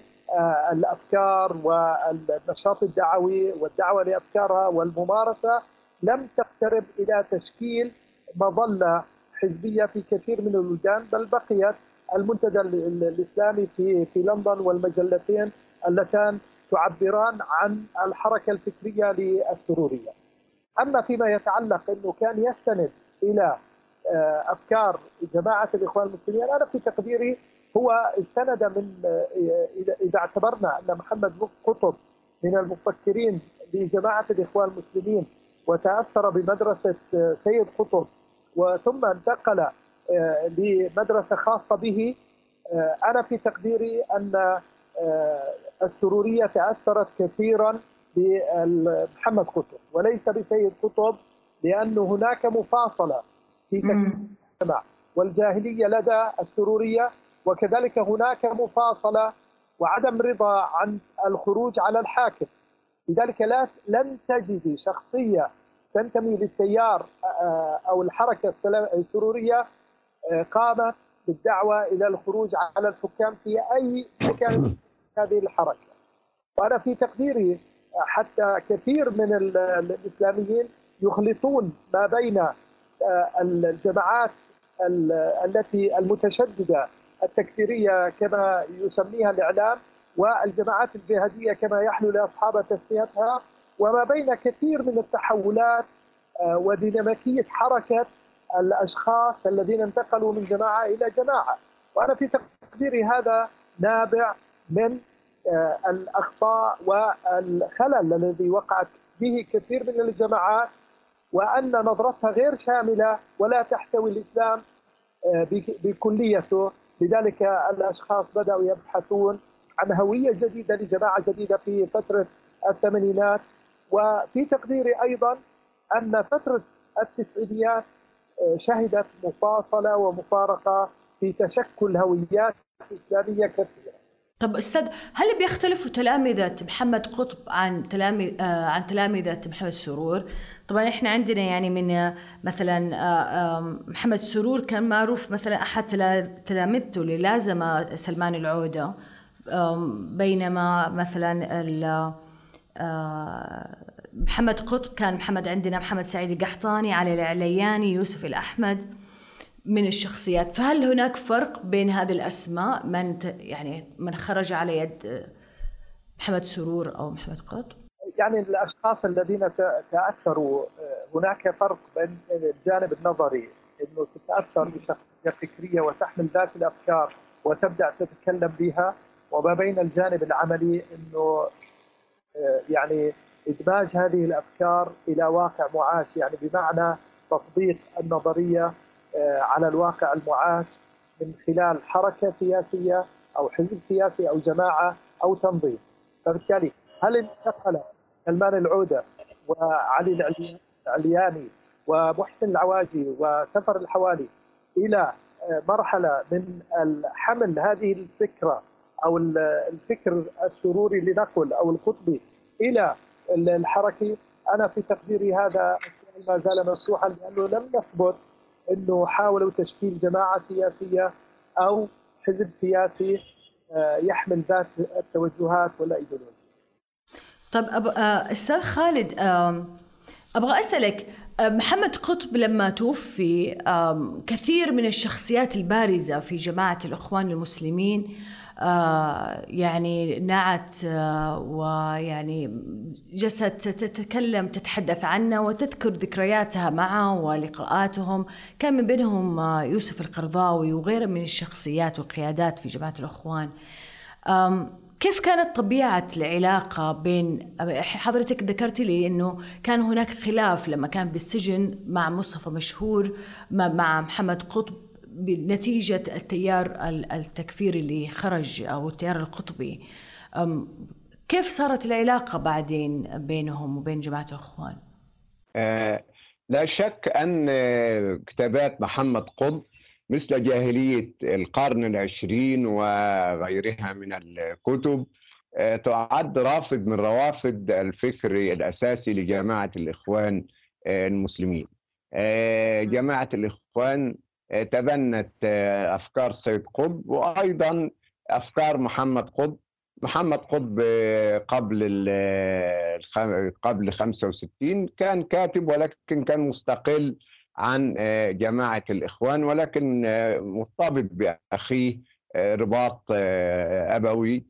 الأفكار والنشاط الدعوي والدعوة لأفكارها والممارسة. لم تقترب إلى تشكيل مظلة حزبية في كثير من البلدان بل بقيت المنتدى الإسلامي في في لندن والمجلتين اللتان تعبران عن الحركة الفكرية للسرورية. أما فيما يتعلق إنه كان يستند إلى أفكار جماعة الإخوان المسلمين أنا في تقديري هو استند من إذا اعتبرنا أن محمد قطب من المفكرين لجماعة الإخوان المسلمين وتأثر بمدرسة سيد قطب وثم انتقل لمدرسة خاصة به. أنا في تقديري أن السرورية تأثرت كثيرا بمحمد قطب وليس بسيد قطب لأن هناك مفاصلة في المجتمع والجاهلية لدى السرورية وكذلك هناك مفاصلة وعدم رضا عن الخروج على الحاكم. لذلك لا لن تجدي شخصية تنتمي للتيار آه، أو الحركة السرورية قامت بالدعوة إلى الخروج على الحكام في أي مكان هذه الحركة. وأنا في تقديري حتى كثير من الإسلاميين يخلطون ما بين آه، الجماعات التي المتشددة التكفيرية كما يسميها الإعلام والجماعات الجهادية كما يحلو لأصحاب تسميتها وما بين كثير من التحولات آه، وديناميكية حركة الأشخاص الذين انتقلوا من جماعة إلى جماعة. وأنا في تقديري هذا نابع من آه، الأخطاء والخلل الذي وقعت به كثير من الجماعات وأن نظرتها غير شاملة ولا تحتوي الإسلام آه، بكليته. لذلك الأشخاص بدأوا يبحثون عن هوية جديدة لجماعة جديدة في فترة الثمانينات. وفي تقديري أيضا أن فترة التسعينيات شهدت مفاصلة ومفارقة في تشكل هويات إسلامية كثيرة طب أستاذ هل بيختلفوا تلامذة محمد قطب عن تلامذ آه عن تلامذة محمد سرور؟ طبعا إحنا عندنا يعني من آه، مثلا آه محمد سرور كان معروف مثلا أحد تلامذته اللي لازم سلمان العودة بينما مثلا محمد قطب كان محمد عندنا محمد سعيد القحطاني علي العلياني يوسف الأحمد من الشخصيات. فهل هناك فرق بين هذه الأسماء؟ من يعني من خرج على يد محمد سرور أو محمد قطب يعني الأشخاص الذين تأثروا هناك فرق بين الجانب النظري أنه تتأثر بشخصية فكرية وتحمل ذات الأفكار وتبدأ تتكلم بها وما بين الجانب العملي أنه آه، يعني إدماج هذه الأفكار إلى واقع معاش يعني بمعنى تطبيق النظرية آه، على الواقع المعاش من خلال حركة سياسية أو حزب سياسي أو جماعة أو تنظيم. فبالتالي هل انتقل سلمان العودة وعلي العلياني ومحسن العواجي وسفر الحوالي إلى آه، مرحلة من حمل هذه الفكرة أو الفكر السروري لنقل أو القطبي إلى الحركي أنا في تقديري هذا ما زال مفتوحا لأنه لم يثبت إنه حاولوا تشكيل جماعة سياسية أو حزب سياسي آه، يحمل ذات التوجهات والايديولوجيا. طيب أب... آه، أستاذ خالد أبغى أسألك آه، محمد قطب لما توفي كثير من الشخصيات البارزة في جماعة الإخوان المسلمين يعني نعت آه، ويعني جلست تتكلم تتحدث عنه وتذكر ذكرياتها معه ولقاءاتهم كان من بينهم آه، يوسف القرضاوي وغيره من الشخصيات والقيادات في جماعة الأخوان. كيف كانت طبيعة العلاقة بين حضرتك ذكرتي لي أنه كان هناك خلاف لما كان بالسجن مع مصطفى مشهور مع محمد قطب بنتيجة التيار التكفيري اللي خرج أو التيار القطبي كيف صارت العلاقة بعدين بينهم وبين جماعة الأخوان؟ آه لا شك أن كتابات محمد قطب مثل جاهلية القرن العشرين وغيرها من الكتب آه تعد رافد من روافد الفكر الأساسي لجماعة الإخوان آه المسلمين جماعة الإخوان تبنت آه، أفكار سيد قطب وأيضا أفكار محمد قطب. محمد قطب آه، قبل قبل 65 كان كاتب ولكن كان مستقل عن آه، جماعة الإخوان ولكن مرتبط بأخيه رباط أبوي.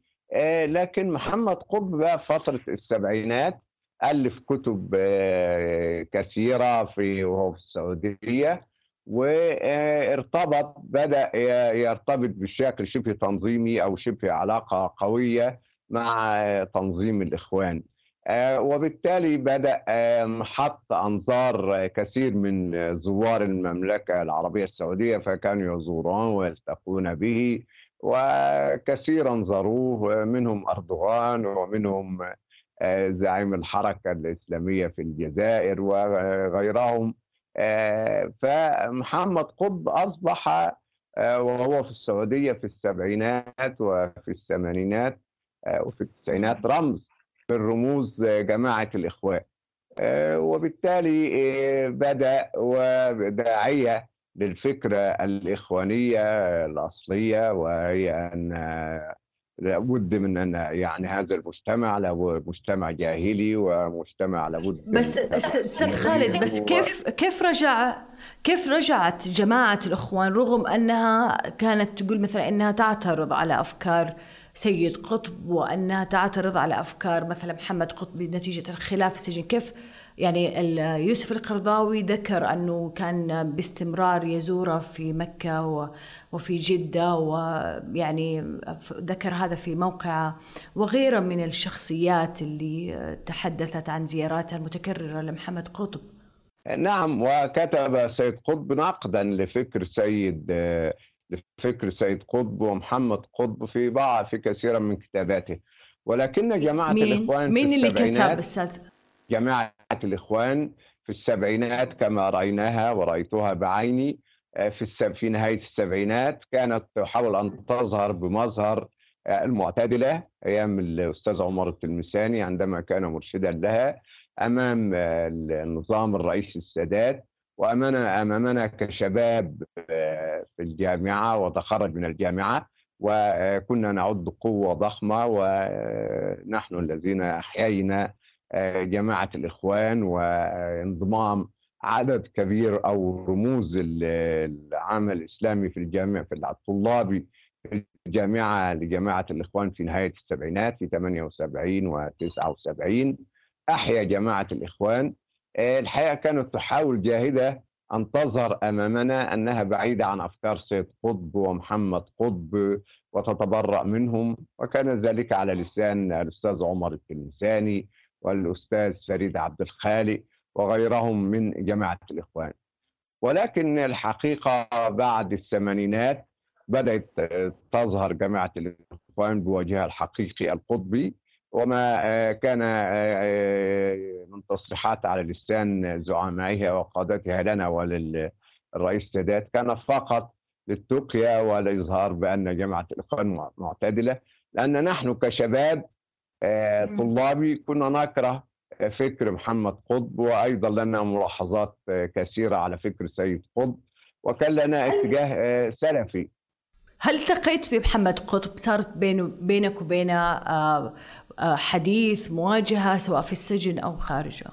لكن محمد قطب بقى فترة السبعينات ألف كتب كثيرة في وهو في السعودية. وارتبط بدأ يرتبط بشكل شبه تنظيمي أو شبه علاقة قوية مع تنظيم الإخوان. آه، وبالتالي بدأ حط أنظار كثير من زوار المملكة العربية السعودية فكانوا يزورون ويلتقون به وكثيرا زاروه منهم أردوغان ومنهم زعيم الحركة الإسلامية في الجزائر وغيرهم. فمحمد قطب أصبح وهو في السعودية في السبعينات وفي الثمانينات وفي التسعينات رمز من رموز جماعة الإخوان. وبالتالي بدأ وداعية للفكرة الإخوانية الأصلية وهي أن لابد من أن يعني هذا المجتمع له مجتمع جاهلي ومجتمع لابد بس أستاذ خالد بس كيف كيف رجع كيف رجعت جماعة الإخوان رغم أنها كانت تقول مثلا إنها تعترض على أفكار سيد قطب وأنها تعترض على أفكار مثلا محمد قطب نتيجه الخلاف في السجن؟ كيف يعني يوسف القرضاوي ذكر أنه كان باستمرار يزوره في مكة وفي جدة ويعني ذكر هذا في موقعه وغيره من الشخصيات اللي تحدثت عن زياراتها المتكررة لمحمد قطب نعم وكتب سيد قطب نقدا لفكر سيد لفكر سيد قطب ومحمد قطب في بعض في كثيرا من كتاباته ولكن جماعة مين؟ الإخوان مين اللي كتب أستاذ؟ جماعة الإخوان في السبعينات كما رأيناها ورأيتها بعيني في في نهاية السبعينات كانت تحاول أن تظهر بمظهر المعتدلة أيام الأستاذ عمر التلمساني عندما كان مرشدا لها أمام النظام الرئيسي السادات وأمامنا أمامنا كشباب في الجامعة وتخرج من الجامعة وكنا نعد قوة ضخمة ونحن الذين أحيينا جماعة الإخوان وانضمام عدد كبير أو رموز العمل الإسلامي في الجامعة في الطلابي في الجامعة لجماعة الإخوان في نهاية السبعينات في 78 و 79 أحيا جماعة الإخوان. الحقيقة كانت تحاول جاهدة أن تظهر أمامنا أنها بعيدة عن أفكار سيد قطب ومحمد قطب وتتبرأ منهم وكان ذلك على لسان الأستاذ عمر التلمساني والأستاذ فريد عبد الخالق وغيرهم من جماعة الإخوان. ولكن الحقيقة بعد الثمانينات بدأت تظهر جماعة الإخوان بوجهها الحقيقي القطبي وما كان من تصريحات على لسان زعمائها وقادتها لنا وللرئيس السادات كان فقط للتقيا والإظهار بأن جماعة الإخوان معتدلة لأن نحن كشباب طلابي كنا نكره فكر محمد قطب وأيضا لنا ملاحظات كثيرة على فكر سيد قطب وكان لنا اتجاه سلفي. هل التقيت بمحمد قطب؟ صارت بينه بينك وبينه حديث مواجهة سواء في السجن أو خارجه؟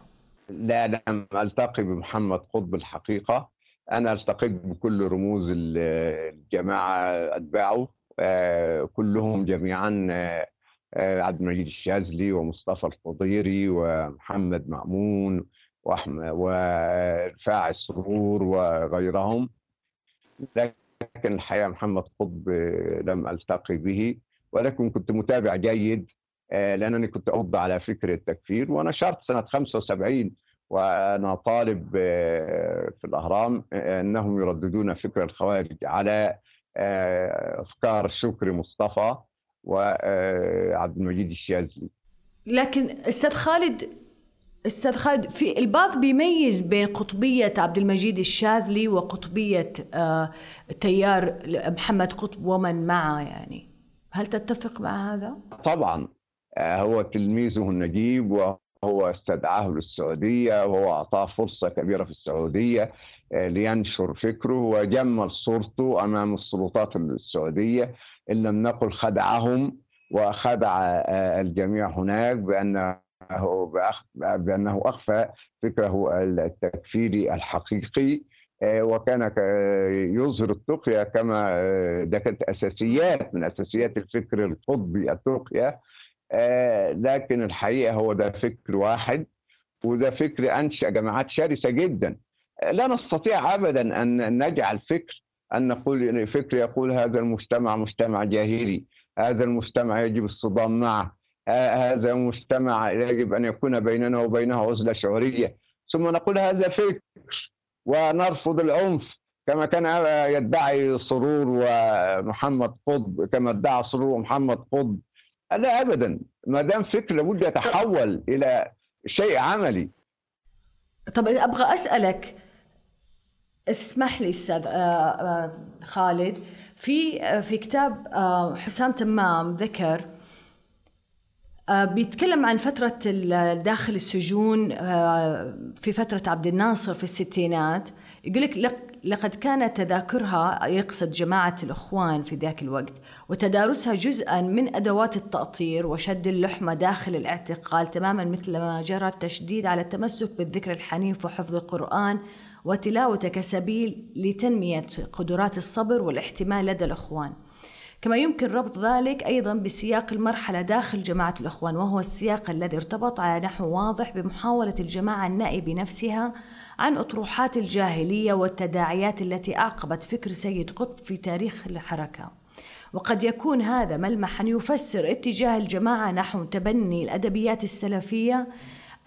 لا لم ألتقي بمحمد قطب الحقيقة. أنا ألتقيت بكل رموز الجماعة أتباعه كلهم جميعا عبد المجيد الشاذلي ومصطفى الخضيري ومحمد مأمون ورفاع السرور وغيرهم. لكن الحقيقة محمد قطب لم ألتقي به ولكن كنت متابع جيد لأنني كنت أرد على فكر التكفير ونشرت سنة 75 وأنا طالب في الأهرام أنهم يرددون فكر الخوارج على أفكار شكري مصطفى. وعبد المجيد الشاذلي. لكن أستاذ خالد أستاذ خالد في البعض بيميز بين قطبية عبد المجيد الشاذلي وقطبية آه تيار محمد قطب ومن معه يعني. هل تتفق مع هذا؟ طبعا آه هو تلميذه النجيب وهو استدعاه للسعوديه وهو أعطاه فرصة كبيرة في السعودية آه لينشر فكره وجمل صورته أمام السلطات السعودية. إن لم نقل خدعهم وخدع الجميع هناك بأنه بأنه أخفى فكره التكفيري الحقيقي وكان يظهر التقية كما ده كانت أساسيات من أساسيات الفكر القطبي التقية لكن الحقيقة هو ده فكر واحد وده فكر أنشأ جماعات شرسة جدا. لا نستطيع ابدا أن نجعل فكر أن نقول فكر يقول هذا المجتمع مجتمع جاهلي هذا المجتمع يجب الصدام معه هذا المجتمع يجب أن يكون بيننا وبينه عزلة شعورية. ثم نقول هذا فكر ونرفض العنف كما كان يدعي سرور ومحمد قطب كما ادعى سرور ومحمد قطب. لا ابدا. ما دام فكر لابد يتحول إلى شيء عملي. طب أبغى أسألك اسمح لي أستاذ آه، آه، خالد. في آه، في كتاب حسام تمام ذكر بيتكلم عن فترة داخل السجون في فترة عبد الناصر في الستينات. يقول لك لقد كانت تذاكرها يقصد جماعة الإخوان في ذاك الوقت وتدارسها جزءا من أدوات التأطير وشد اللحمة داخل الاعتقال تماما مثل ما جرى التشديد على التمسك بالذكر الحنيف وحفظ القرآن وتلاوته كسبيل لتنمية قدرات الصبر والاحتمال لدى الإخوان. كما يمكن ربط ذلك أيضا بسياق المرحلة داخل جماعة الإخوان وهو السياق الذي ارتبط على نحو واضح بمحاولة الجماعة النائي بنفسها عن أطروحات الجاهلية والتداعيات التي أعقبت فكر سيد قطب في تاريخ الحركة. وقد يكون هذا ملمحا يفسر اتجاه الجماعة نحو تبني الأدبيات السلفية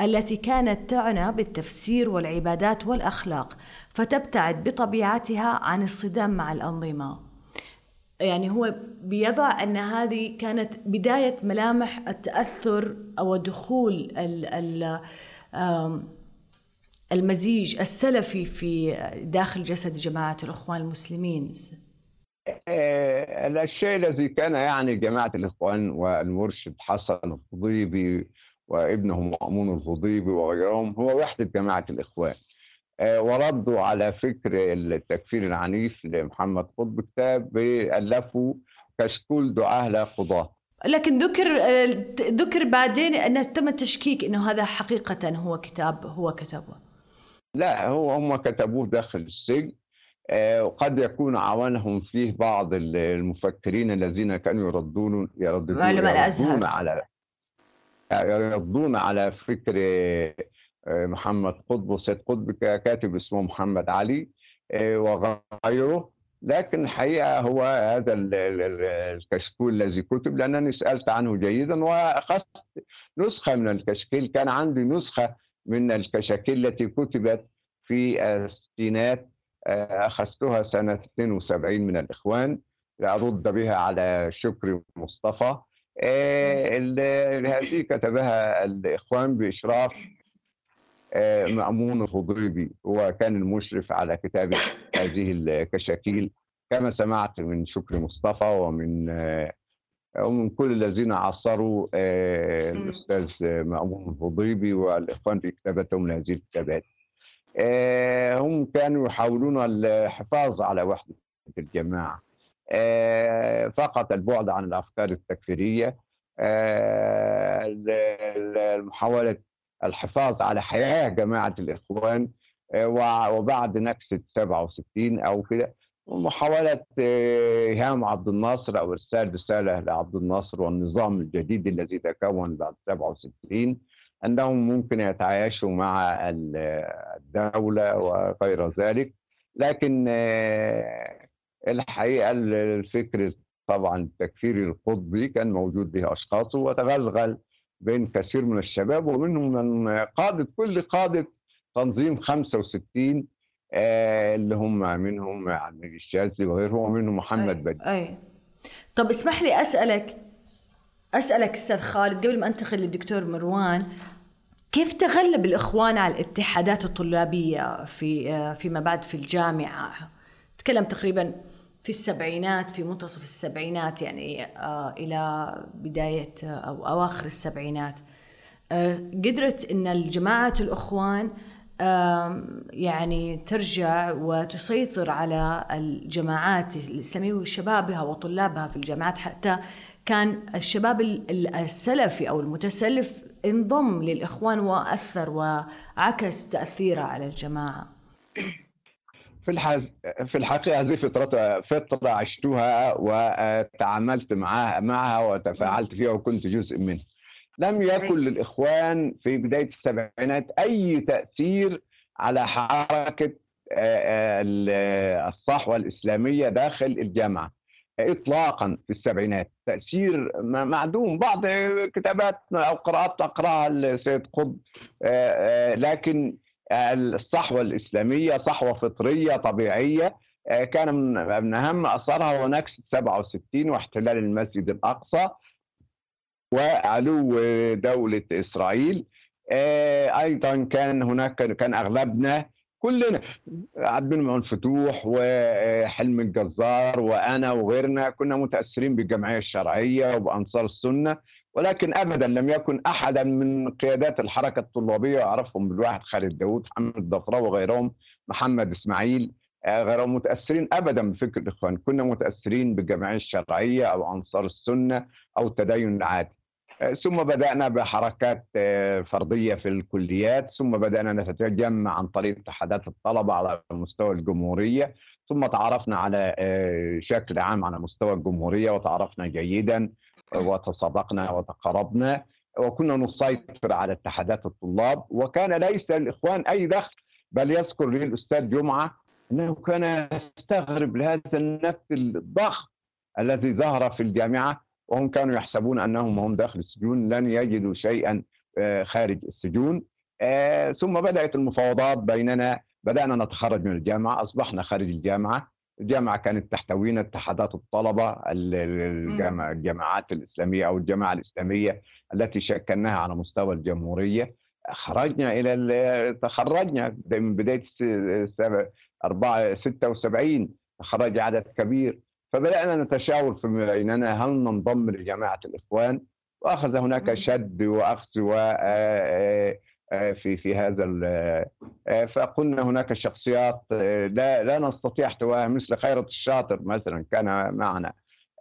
التي كانت تعنى بالتفسير والعبادات والأخلاق فتبتعد بطبيعتها عن الصدام مع الأنظمة. يعني هو بيضع أن هذه كانت بداية ملامح التأثر أو دخول ال ال المزيج السلفي في داخل جسد جماعة الإخوان المسلمين. آه، الشيء الذي كان يعني جماعة الإخوان والمرشد حسن الفضيبي وابنه مأمون الفضيبي وغيرهم هو وحدة جماعة الإخوان. آه، وردوا على فكر التكفير العنيف لمحمد قطب كتاب ألفوا كشكول دعاة لا قضاة. لكن ذكر ذكر بعدين انه تم التشكيك إنه هذا حقيقة هو كتاب هو كتبه. لا هو هم كتبوه داخل السجن. آه، وقد يكون عاونهم فيه بعض المفكرين الذين كانوا يردون يردون علماء الأزهر. على يردون على فكر آه، محمد قطب وسيد قطب كاتب اسمه محمد علي آه، وغيره. لكن الحقيقة هو هذا الكشكول الذي كتب لأنني سألت عنه جيدا وأخذت نسخة من الكشكول كان عندي نسخة من الكشاكيل التي كتبت في الستينات آه، أخذتها سنة 72 من الإخوان لأرد بها على شكري مصطفى. هذه كتبها الإخوان بإشراف آه، مأمون الخضريبي هو كان المشرف على كتابة هذه الكشاكيل كما سمعت من شكري مصطفى ومن ومن كل الذين عصروا آه، الأستاذ مأمون الفضيبي والإخوان في كتابتهم لهذه الكتابات. آه، هم كانوا يحاولون الحفاظ على وحدة الجماعة. آه، فقط البعد عن الأفكار التكفيرية محاوله الحفاظ على حياة جماعة الإخوان وبعد نكسة 67 أو كده. محاولة إيهام عبد الناصر أو إرسال رسالة لعبد الناصر والنظام الجديد الذي تكون بعد 67 أنهم ممكن يتعايشوا مع الدولة وغير ذلك. لكن الحقيقة الفكر طبعا التكفيري القطبي كان موجود به أشخاصه وتغلغل بين كثير من الشباب ومنهم من قادة كل قادة تنظيم 65 آه، اللي هم منهم عبد الشاذلي وغيرهم ومنهم محمد بدر. أي. طب اسمح لي أسألك أسألك أستاذ خالد قبل ما أنتقل للدكتور مروان كيف تغلب الإخوان على الاتحادات الطلابية في آه، فيما بعد في الجامعة؟ تكلم تقريبا في السبعينات في منتصف السبعينات يعني آه، إلى بداية أو أواخر السبعينات. قدرت إن الجماعة الأخوان يعني ترجع وتسيطر على الجماعات الإسلامية وشبابها وطلابها في الجامعات. حتى كان الشباب السلفي أو المتسلف انضم للإخوان وأثر وعكس تأثيره على الجماعة. في الحز... في الحقيقة هذه فتره فتره عشتها وتعاملت معها معها وتفاعلت فيها وكنت جزء منها. لم يكن للإخوان في بداية السبعينات أي تأثير على حركة آه، الصحوة الإسلامية داخل الجامعة. إطلاقا في السبعينات. تأثير معدوم. بعض كتابات أو قراءات أقرأها السيد قطب لكن الصحوة الإسلامية صحوة فطرية طبيعية. كان من أهم أثرها هو نكسة 67 واحتلال المسجد الأقصى وعلو دولة إسرائيل. آه، أيضا كان هناك كان أغلبنا كلنا عبد المنعم الفتوح وحلم الجزار وأنا وغيرنا كنا متأثرين بالجمعية الشرعية وبأنصار السنة. ولكن أبدا لم يكن أحدا من قيادات الحركة الطلابية أعرفهم بالواحد خالد داوود محمد الضفراء وغيرهم محمد إسماعيل آه، غير متأثرين ابدا بفكر الإخوان. كنا متأثرين بالجمعية الشرعية أو أنصار السنة أو التدين العادي. آه، ثم بدأنا بحركات آه، فردية في الكليات ثم بدأنا نتجمع عن طريق اتحادات الطلبة على مستوى الجمهورية ثم تعرفنا على شكل عام على مستوى الجمهورية وتعرفنا جيدا وتسابقنا وتقاربنا وكنا نسيطر على اتحادات الطلاب وكان ليس للاخوان أي دخل بل يذكر لي الأستاذ جمعة أنه كان يستغرب لهذا النفس الضخم الذي ظهر في الجامعة وهم كانوا يحسبون أنهم هم داخل السجون لن يجدوا شيئا آه، خارج السجون. آه، ثم بدأت المفاوضات بيننا بدأنا نتخرج من الجامعة أصبحنا خارج الجامعة. الجامعة كانت تحتوينا اتحادات الطلبة الجامعات الإسلامية أو الجامعة الإسلامية التي شكلناها على مستوى الجمهورية. خرجنا إلى تخرجنا من بداية 4 76 خرج عدد كبير. فبدأنا نتشاور في بيننا هل ننضم لجماعة الإخوان؟ وأخذ هناك شد وأخذ و في في هذا فقلنا هناك شخصيات لا لا نستطيع احتوائها مثل خيرت الشاطر مثلا كان معنا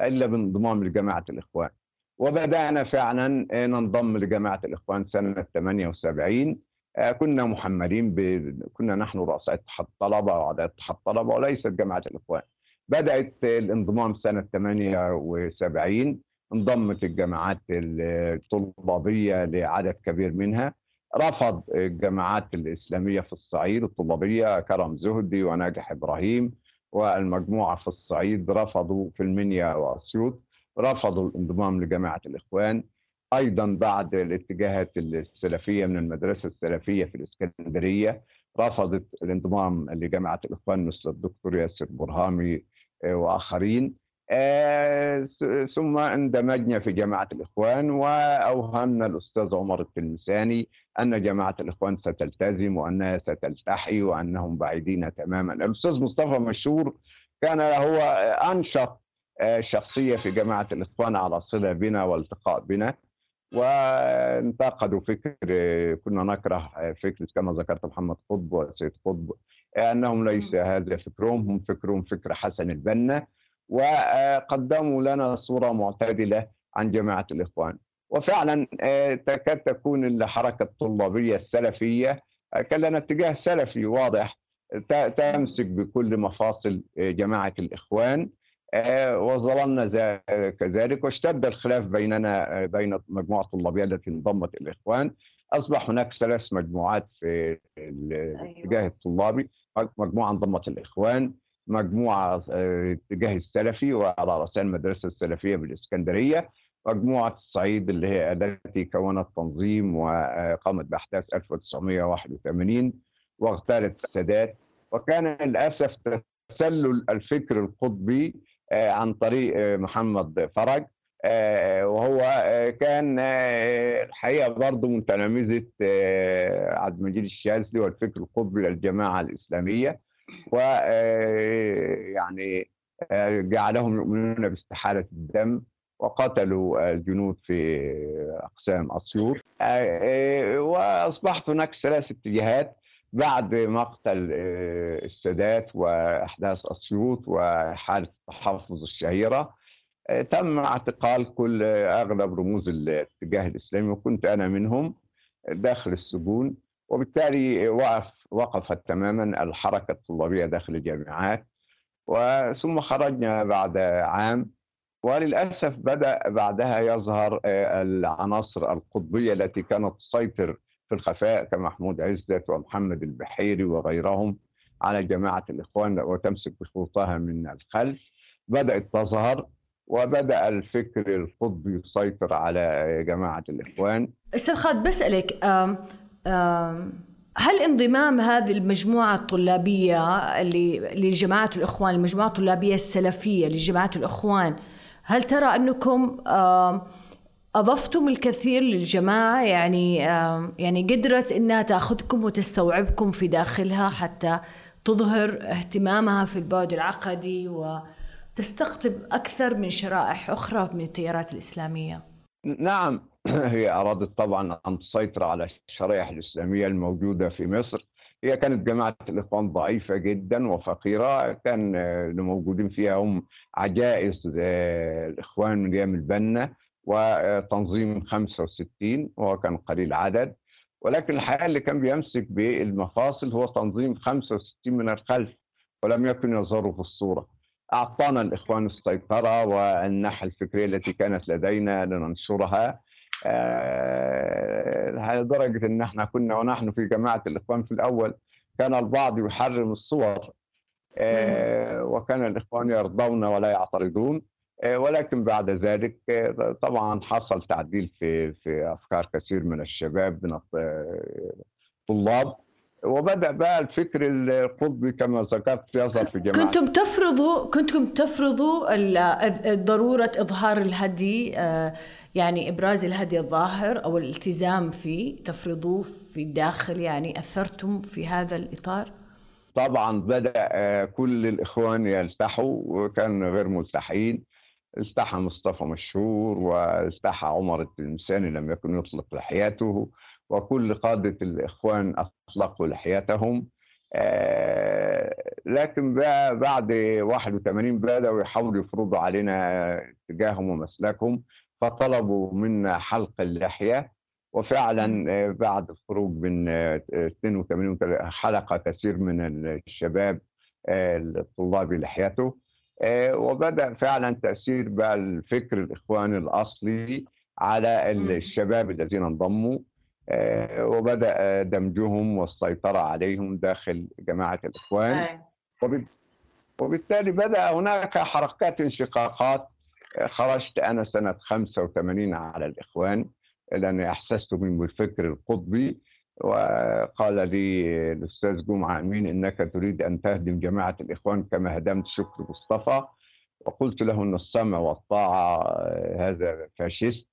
إلا بانضمام لجماعة الإخوان. وبدأنا فعلا ننضم لجماعة الإخوان سنة 78 آه، كنا محملين ب... كنا نحن رؤساء اتحاد الطلبة وأعضاء اتحاد الطلبة وليست جماعة الإخوان. بدأت الانضمام سنة 78 انضمت الجماعات الطلابية لعدد كبير منها. رفض الجماعات الإسلامية في الصعيد الطلابية كرم زهدي وناجح إبراهيم والمجموعة في الصعيد رفضوا في المنيا وأسيوط رفضوا الانضمام لجماعة الإخوان. أيضا بعد الاتجاهات السلفية من المدرسة السلفية في الإسكندرية رفضت الانضمام لجماعة الإخوان مثل الدكتور ياسر برهامي آه، وآخرين. آه، ثم اندمجنا في جماعة الإخوان وأوهمنا الأستاذ عمر التلمساني أن جماعة الإخوان ستلتزم وأنها ستلتحي وأنهم بعيدين تماما. الأستاذ مصطفى مشهور كان هو أنشط آه، شخصية في جماعة الإخوان على صلة بنا والتقاء بنا وانتقدوا فكر كنا نكره فكر كما ذكرت محمد قطب وسيد قطب أنهم ليس هذا فكرهم هم فكرهم فكر حسن البنا. وقدموا لنا صورة معتدلة عن جماعة الإخوان. وفعلا تكاد تكون الحركة الطلابية السلفية كان لنا اتجاه سلفي واضح تمسك بكل مفاصل جماعة الإخوان آه، وظللنا كذلك واشتد الخلاف بيننا آه، بين مجموعة الطلابية التي انضمت الإخوان. أصبح هناك ثلاث مجموعات في الاتجاه أيوة. الطلابي مجموعة انضمت الإخوان مجموعة الاتجاه آه، السلفي وعلى رأسها المدرسة السلفية بالإسكندرية مجموعة الصعيد اللي هي التي كونت تنظيم وقامت بأحداث 1981 واغتالت السادات. وكان للأسف تسلل الفكر القطبي آه، عن طريق آه، محمد فرج وهو كان الحقيقة برضه من تلامذه عبد المجيد الشاذلي والفكر القطبي للجماعة الإسلامية. ويعني جعلهم يؤمنون باستحالة الدم وقتلوا الجنود في أقسام أسيوط. وأصبحت هناك ثلاث اتجاهات بعد مقتل آه، السادات وأحداث أسيوط وحالة التحفظ الشهيرة. آه، تم اعتقال كل أغلب رموز الاتجاه الإسلامي وكنت أنا منهم داخل السجون. وبالتالي وقف وقفت تماما الحركة الطلابية داخل الجامعات وثم خرجنا بعد عام وللأسف بدأ بعدها يظهر آه، العناصر القطبية التي كانت تسيطر في الخفاء كمحمود عزت ومحمد البحيري وغيرهم على جماعة الإخوان وتمسك بخطوطها من الخلف. بدأت تظهر وبدأ الفكر القطبي يسيطر على جماعة الإخوان. أستاذ خالد بسألك آم آم هل انضمام هذه المجموعة الطلابية اللي لجماعة الإخوان المجموعة الطلابية السلفية لجماعة الإخوان هل ترى أنكم أضفتم الكثير للجماعة؟ يعني يعني قدرت إنها تأخذكم وتستوعبكم في داخلها حتى تظهر اهتمامها في البعد العقدي وتستقطب أكثر من شرائح أخرى من التيارات الإسلامية؟ نعم. هي أرادت طبعا أن تسيطر على الشرائح الإسلامية الموجودة في مصر. هي كانت جماعة الإخوان ضعيفة جدا وفقيرة كان اللي موجودين فيها هم عجائز الإخوان من أيام البنا وتنظيم 65 وهو كان قليل عدد ولكن الحقيقة اللي كان بيمسك بالمفاصل هو تنظيم 65 من الخلف ولم يكن يظهر في الصورة. أعطانا الإخوان السيطرة والناحية الفكرية التي كانت لدينا لننشرها. أه لدرجة أن إحنا كنا ونحن في جماعة الإخوان في الأول كان البعض يحرم الصور أه وكان الإخوان يرضون ولا يعترضون أه ولكن بعد ذلك طبعا حصل تعديل في في أفكار كثير من الشباب من الطلاب وبدأ بقى الفكر القطبي كما ذكرت يظهر في جماعة كنتم تفرضوا كنتم تفرضوا ضرورة إظهار الهدي يعني إبراز الهدي الظاهر أو الالتزام فيه تفرضوه في الداخل يعني أثرتم في هذا الإطار؟ طبعا بدأ كل الإخوان يلتحوا وكان غير ملتحين استحى مصطفى مشهور واستحى عمر التلمساني لم يكن يطلق لحياته وكل قادة الإخوان أطلقوا لحيتهم آه لكن بقى بعد 81 بدأوا يحاولوا يفرضوا علينا اتجاههم ومسلكهم. فطلبوا منا حلق اللحية وفعلا آه بعد الخروج من آه 82 حلق كثير من الشباب الطلاب لحيته. وبدأ فعلا تأثير بقى الفكر الإخواني الأصلي على الشباب الذين انضموا. وبدأ دمجهم والسيطرة عليهم داخل جماعة الإخوان. وبالتالي بدأ هناك حركات انشقاقات خرجت أنا سنة 85 على الإخوان لاني أحسست من بالفكر القطبي وقال لي الأستاذ جمعة أمين إنك تريد أن تهدم جماعة الإخوان كما هدمت شكري مصطفى. وقلت له إن السمع والطاعة هذا fascist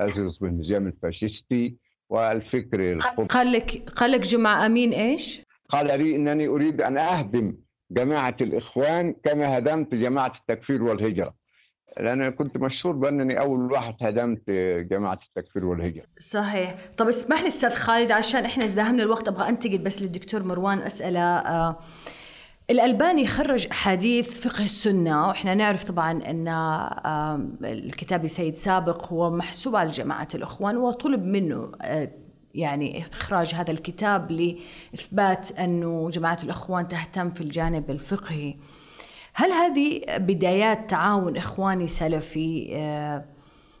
هذا النظام الفاشيستي. والفكر قال لك قال لك جمعة أمين إيش؟ قال لي إنني أريد أن أهدم جماعة الإخوان كما هدمت جماعة التكفير والهجرة. لأن كنت مشهور بأنني أول واحد هدمت جماعة التكفير والهجرة. صحيح. طب اسمح لي أستاذ خالد عشان إحنا ازدهمنا الوقت أبغى أنتقل بس للدكتور مروان أسأله آه الألباني خرج أحاديث فقه السنة وإحنا نعرف طبعا أن الكتاب لسيد سابق هو محسوب على جماعة الإخوان وطلب منه يعني إخراج هذا الكتاب لإثبات أنه جماعة الإخوان تهتم في الجانب الفقهي. هل هذه بدايات تعاون إخواني سلفي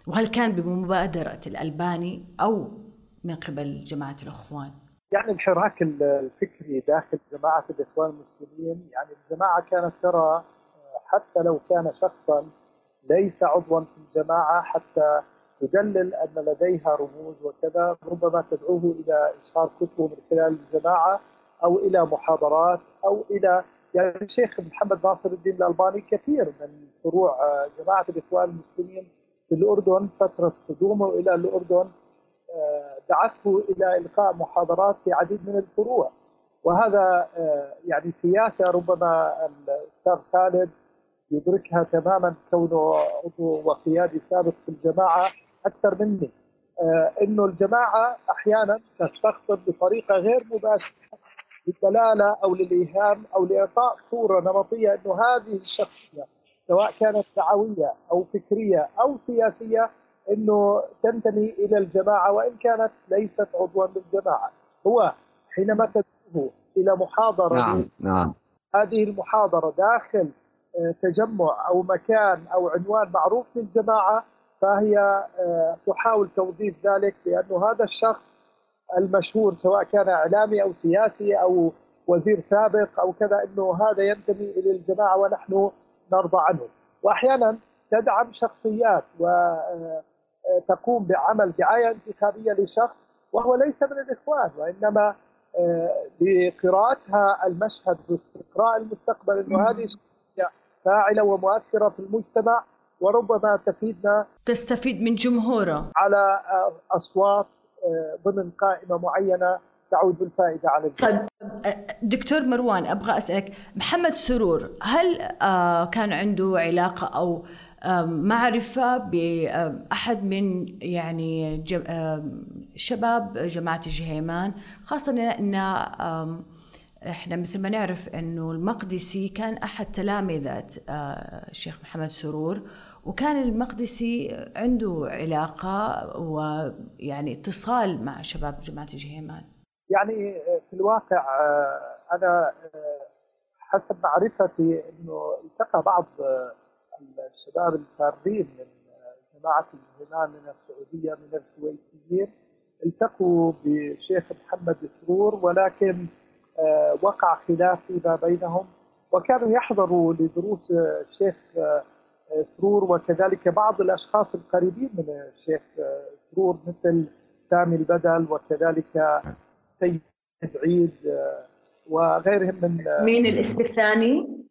وهل كان بمبادرة الألباني أو من قبل جماعة الإخوان؟ يعني الحراك الفكري داخل جماعة الإخوان المسلمين يعني الجماعة كانت ترى حتى لو كان شخصا ليس عضوا في الجماعة حتى تدلل أن لديها رموز وكذا ربما تدعوه إلى إشهار كتبه من خلال الجماعة أو إلى محاضرات أو إلى يعني الشيخ محمد ناصر الدين الألباني كثير من فروع جماعة الإخوان المسلمين في الأردن فترة قدومه إلى الأردن دعته إلى إلقاء محاضرات في عديد من الفروع. وهذا يعني سياسة ربما الأستاذ خالد يدركها تماما كونه عضو وقيادي سابق في الجماعة أكثر مني. إنه الجماعة أحيانا تستخطب بطريقة غير مباشرة. للدلالة أو للإيهام أو لإعطاء صورة نمطية إنه هذه الشخصية سواء كانت دعوية أو فكرية أو سياسية إنه تنتمي إلى الجماعة وإن كانت ليست عضوا بالجماعه هو حينما تدعوه إلى محاضرة نعم نعم. هذه المحاضرة داخل تجمع أو مكان أو عنوان معروف للجماعة فهي تحاول توظيف ذلك بانه هذا الشخص المشهور سواء كان إعلامي أو سياسي أو وزير سابق أو كذا إنه هذا ينتمي إلى الجماعة ونحن نرضى عنه. وأحيانا تدعم شخصيات و تقوم بعمل دعاية انتخابية لشخص وهو ليس من الإخوان وإنما بقراءتها المشهد باستقراء المستقبل إنه هذه شخصية فاعلة ومؤثرة في المجتمع وربما تفيدنا تستفيد من جمهوره. على أصوات ضمن قائمة معينة تعود بالفائدة على الجميع. طيب دكتور مروان أبغى أسألك محمد سرور هل كان عنده علاقة أو معرفة بأحد من يعني شباب جماعة الجهيمان خاصة أن إحنا مثل ما نعرف إنه المقدسي كان أحد تلامذة الشيخ محمد سرور وكان المقدسي عنده علاقة ويعني اتصال مع شباب جماعة الجهيمان يعني في الواقع أنا حسب معرفتي أنه التقى بعض الشباب الفارين من جماعة الجهيمان من السعودية من الكويتيين التقوا بشيخ محمد سرور ولكن وقع خلاف فيما بينهم وكانوا يحضروا لدروس الشيخ سرور وكذلك بعض الأشخاص القريبين من الشيخ سرور مثل سامي البدل وكذلك سيد عيد وغيرهم من مين الاسم الثاني؟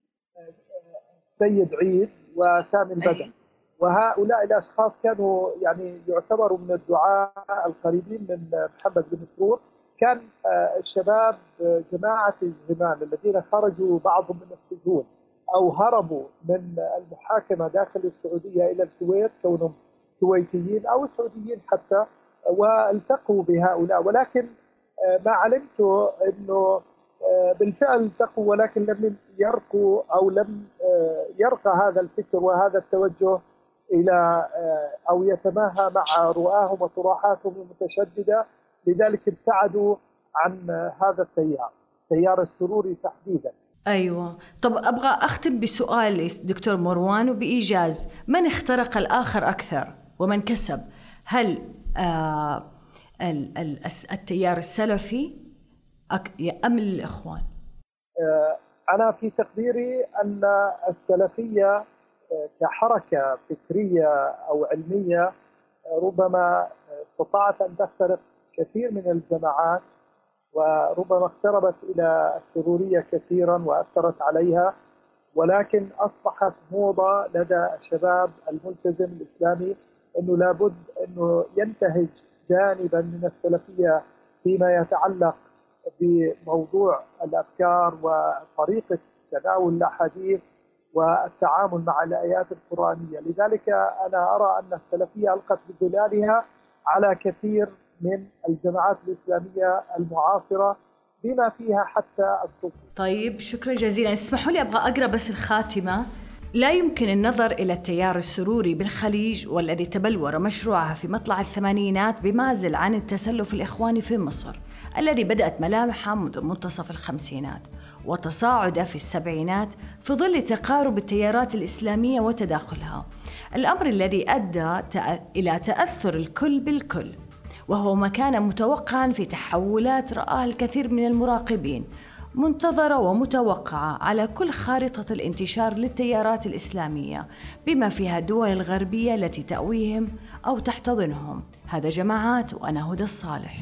سيد عيد وسامي البدل. وهؤلاء الأشخاص كانوا يعني يعتبروا من الدعاء القريبين من محمد بن سرور كان الشباب جماعة الزمان الذين خرجوا بعضهم من السجون. أو هربوا من المحاكمة داخل السعودية إلى الكويت كونهم كويتيين أو سعوديين حتى والتقوا بهؤلاء. ولكن ما علمت إنه بالفعل التقوا ولكن لم يرقوا أو لم يرقى هذا الفكر وهذا التوجه إلى أو يتماهى مع رؤاهم وطروحاتهم المتشددة. لذلك ابتعدوا عن هذا التيار تيار السروري تحديدا. أيوه. طب أبغى أختم بسؤال دكتور مروان وبإيجاز. من اخترق الآخر أكثر؟ ومن كسب؟ هل آه التيار السلفي؟ أم الإخوان. آه أنا في تقديري أن السلفية كحركة فكرية أو علمية ربما استطاعت أن تخترق كثير من الجماعات. وربما اقتربت إلى السرورية كثيرا وأثرت عليها ولكن أصبحت موضة لدى الشباب الملتزم الإسلامي إنه لابد إنه ينتهج جانبا من السلفية فيما يتعلق بموضوع الأفكار وطريقة تناول الأحاديث والتعامل مع الآيات القرآنية، لذلك أنا أرى أن السلفية ألقت بظلالها على كثير من الجماعات الإسلامية المعاصرة بما فيها حتى الصوفيه. طيب شكرا جزيلا، اسمحوا لي أبغى أقرأ بس الخاتمة. لا يمكن النظر إلى التيار السروري بالخليج والذي تبلور مشروعها في مطلع الثمانينات بمازل عن التسلف الإخواني في مصر، الذي بدأت ملامحه منذ منتصف الخمسينات وتصاعد في السبعينات في ظل تقارب التيارات الإسلامية وتداخلها. الأمر الذي أدى إلى تأثر الكل بالكل. وهو ما كان متوقعا في تحولات رآها الكثير من المراقبين منتظرة ومتوقعة على كل خارطة الانتشار للتيارات الإسلامية بما فيها الدول الغربية التي تأويهم أو تحتضنهم. هذا جماعات وأنا هدى الصالح.